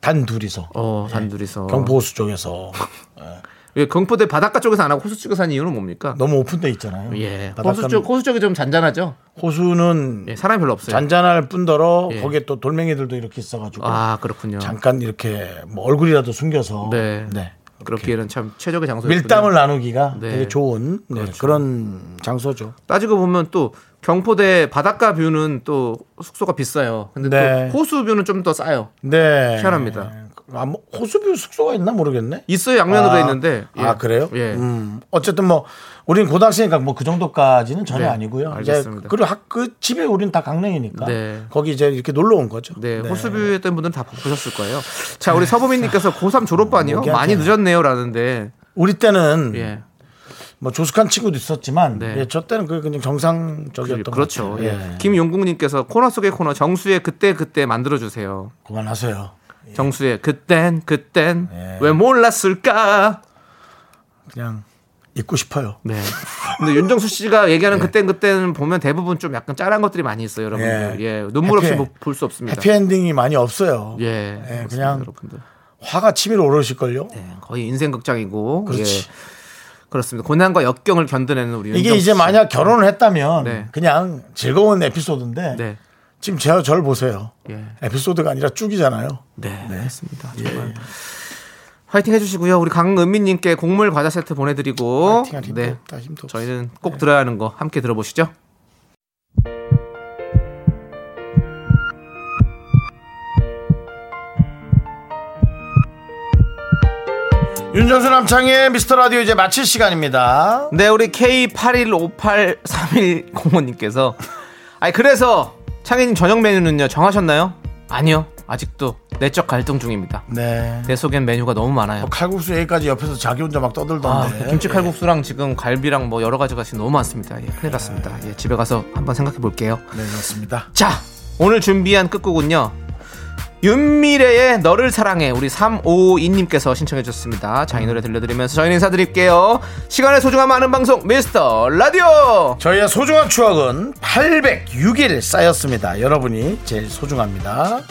단 둘이서 어, 단 둘이서. 경포호수 쪽에서 예, 경포대 바닷가 쪽에서 안 하고 호수 쪽에서 하는 이유는 뭡니까? 너무 오픈돼 있잖아요. 예, 호수 쪽 호수 쪽이 좀 잔잔하죠. 호수는 예, 사람이 별로 없어요. 잔잔할 뿐더러 예. 거기에 또 돌멩이들도 이렇게 있어가지고 아 그렇군요. 잠깐 이렇게 뭐 얼굴이라도 숨겨서 네. 네. 그렇기에는 참 최적의 장소. 밀당을 나누기가 네. 되게 좋은 네, 그런 장소죠. 따지고 보면 또 경포대 바닷가 뷰는 또 숙소가 비싸요. 근데 네. 또 호수 뷰는 좀 더 싸요. 네. 희한합니다. 아, 뭐 호수뷰 숙소가 있나 모르겠네. 있어요 양면으로 아, 있는데. 예. 아 그래요? 예. 음, 어쨌든 뭐 우린 고등학생이니까 뭐 그 정도까지는 전혀 네, 아니고요. 알겠습니다. 이제 그리고 학, 그 집에 우린 다 강릉이니까 네. 거기 이제 이렇게 놀러 온 거죠. 네, 호수뷰 했던 분들은 다 보셨을 거예요. 자, 우리 서보민님께서 고3 졸업반이요? 많이. 늦었네요라는데. 우리 때는 예. 뭐 조숙한 친구도 있었지만 네. 예, 저 때는 그게 그냥 정상적이었던 그 렇죠. 것 같아요. 예. 김용국님께서 코너 속의 코너 정수의 그때 그때 만들어 주세요. 그만하세요. 정수의 그땐 그땐 예. 왜 몰랐을까? 그냥 잊고 싶어요. 네. 근데 윤정수 씨가 얘기하는 그땐 그때는 보면 대부분 좀 약간 짠한 것들이 많이 있어요, 여러분들. 예. 예. 눈물 없이 해피- 볼수 없습니다. 해피엔딩이 많이 없어요. 예. 예, 그렇습니다, 그냥 여러분들. 화가 치밀어 오르실 걸요. 네, 거의 인생 극장이고. 그렇지. 예. 그렇습니다. 고난과 역경을 견뎌내는 우리 이게 윤정수 이제 씨. 만약 결혼을 했다면 네. 그냥 즐거운 에피소드인데 네. 지금 제가 저를 보세요. 예. 에피소드가 아니라 쭉이잖아요. 네, 맞습니다. 예. 정말 화이팅 해주시고요. 우리 강은민님께 곡물 과자 세트 보내드리고 네, 없다. 저희는 꼭 들어야 하는 거 함께 들어보시죠. 윤정수 남창의 미스터 라디오 이제 마칠 시간입니다. 네, 우리 K81583105님께서 아니 그래서 창희님 저녁 메뉴는요 정하셨나요? 아니요, 아직도 내적 갈등 중입니다. 네. 내 속엔 메뉴가 너무 많아요. 뭐 칼국수 얘기까지 옆에서 자기 혼자 막 아, 떠들던데. 김치 칼국수랑 지금 갈비랑 뭐 여러 가지가 지금 너무 많습니다. 예, 큰일 났습니다. 예, 집에 가서 한번 생각해 볼게요. 네, 그렇습니다. 자, 오늘 준비한 끝곡은요. 윤미래의 너를 사랑해 우리 3552님께서 신청해 주셨습니다. 자, 이 노래 들려드리면서 저희는 인사드릴게요. 시간의 소중함 아는 방송 미스터 라디오. 저희의 소중한 추억은 806일 쌓였습니다. 여러분이 제일 소중합니다.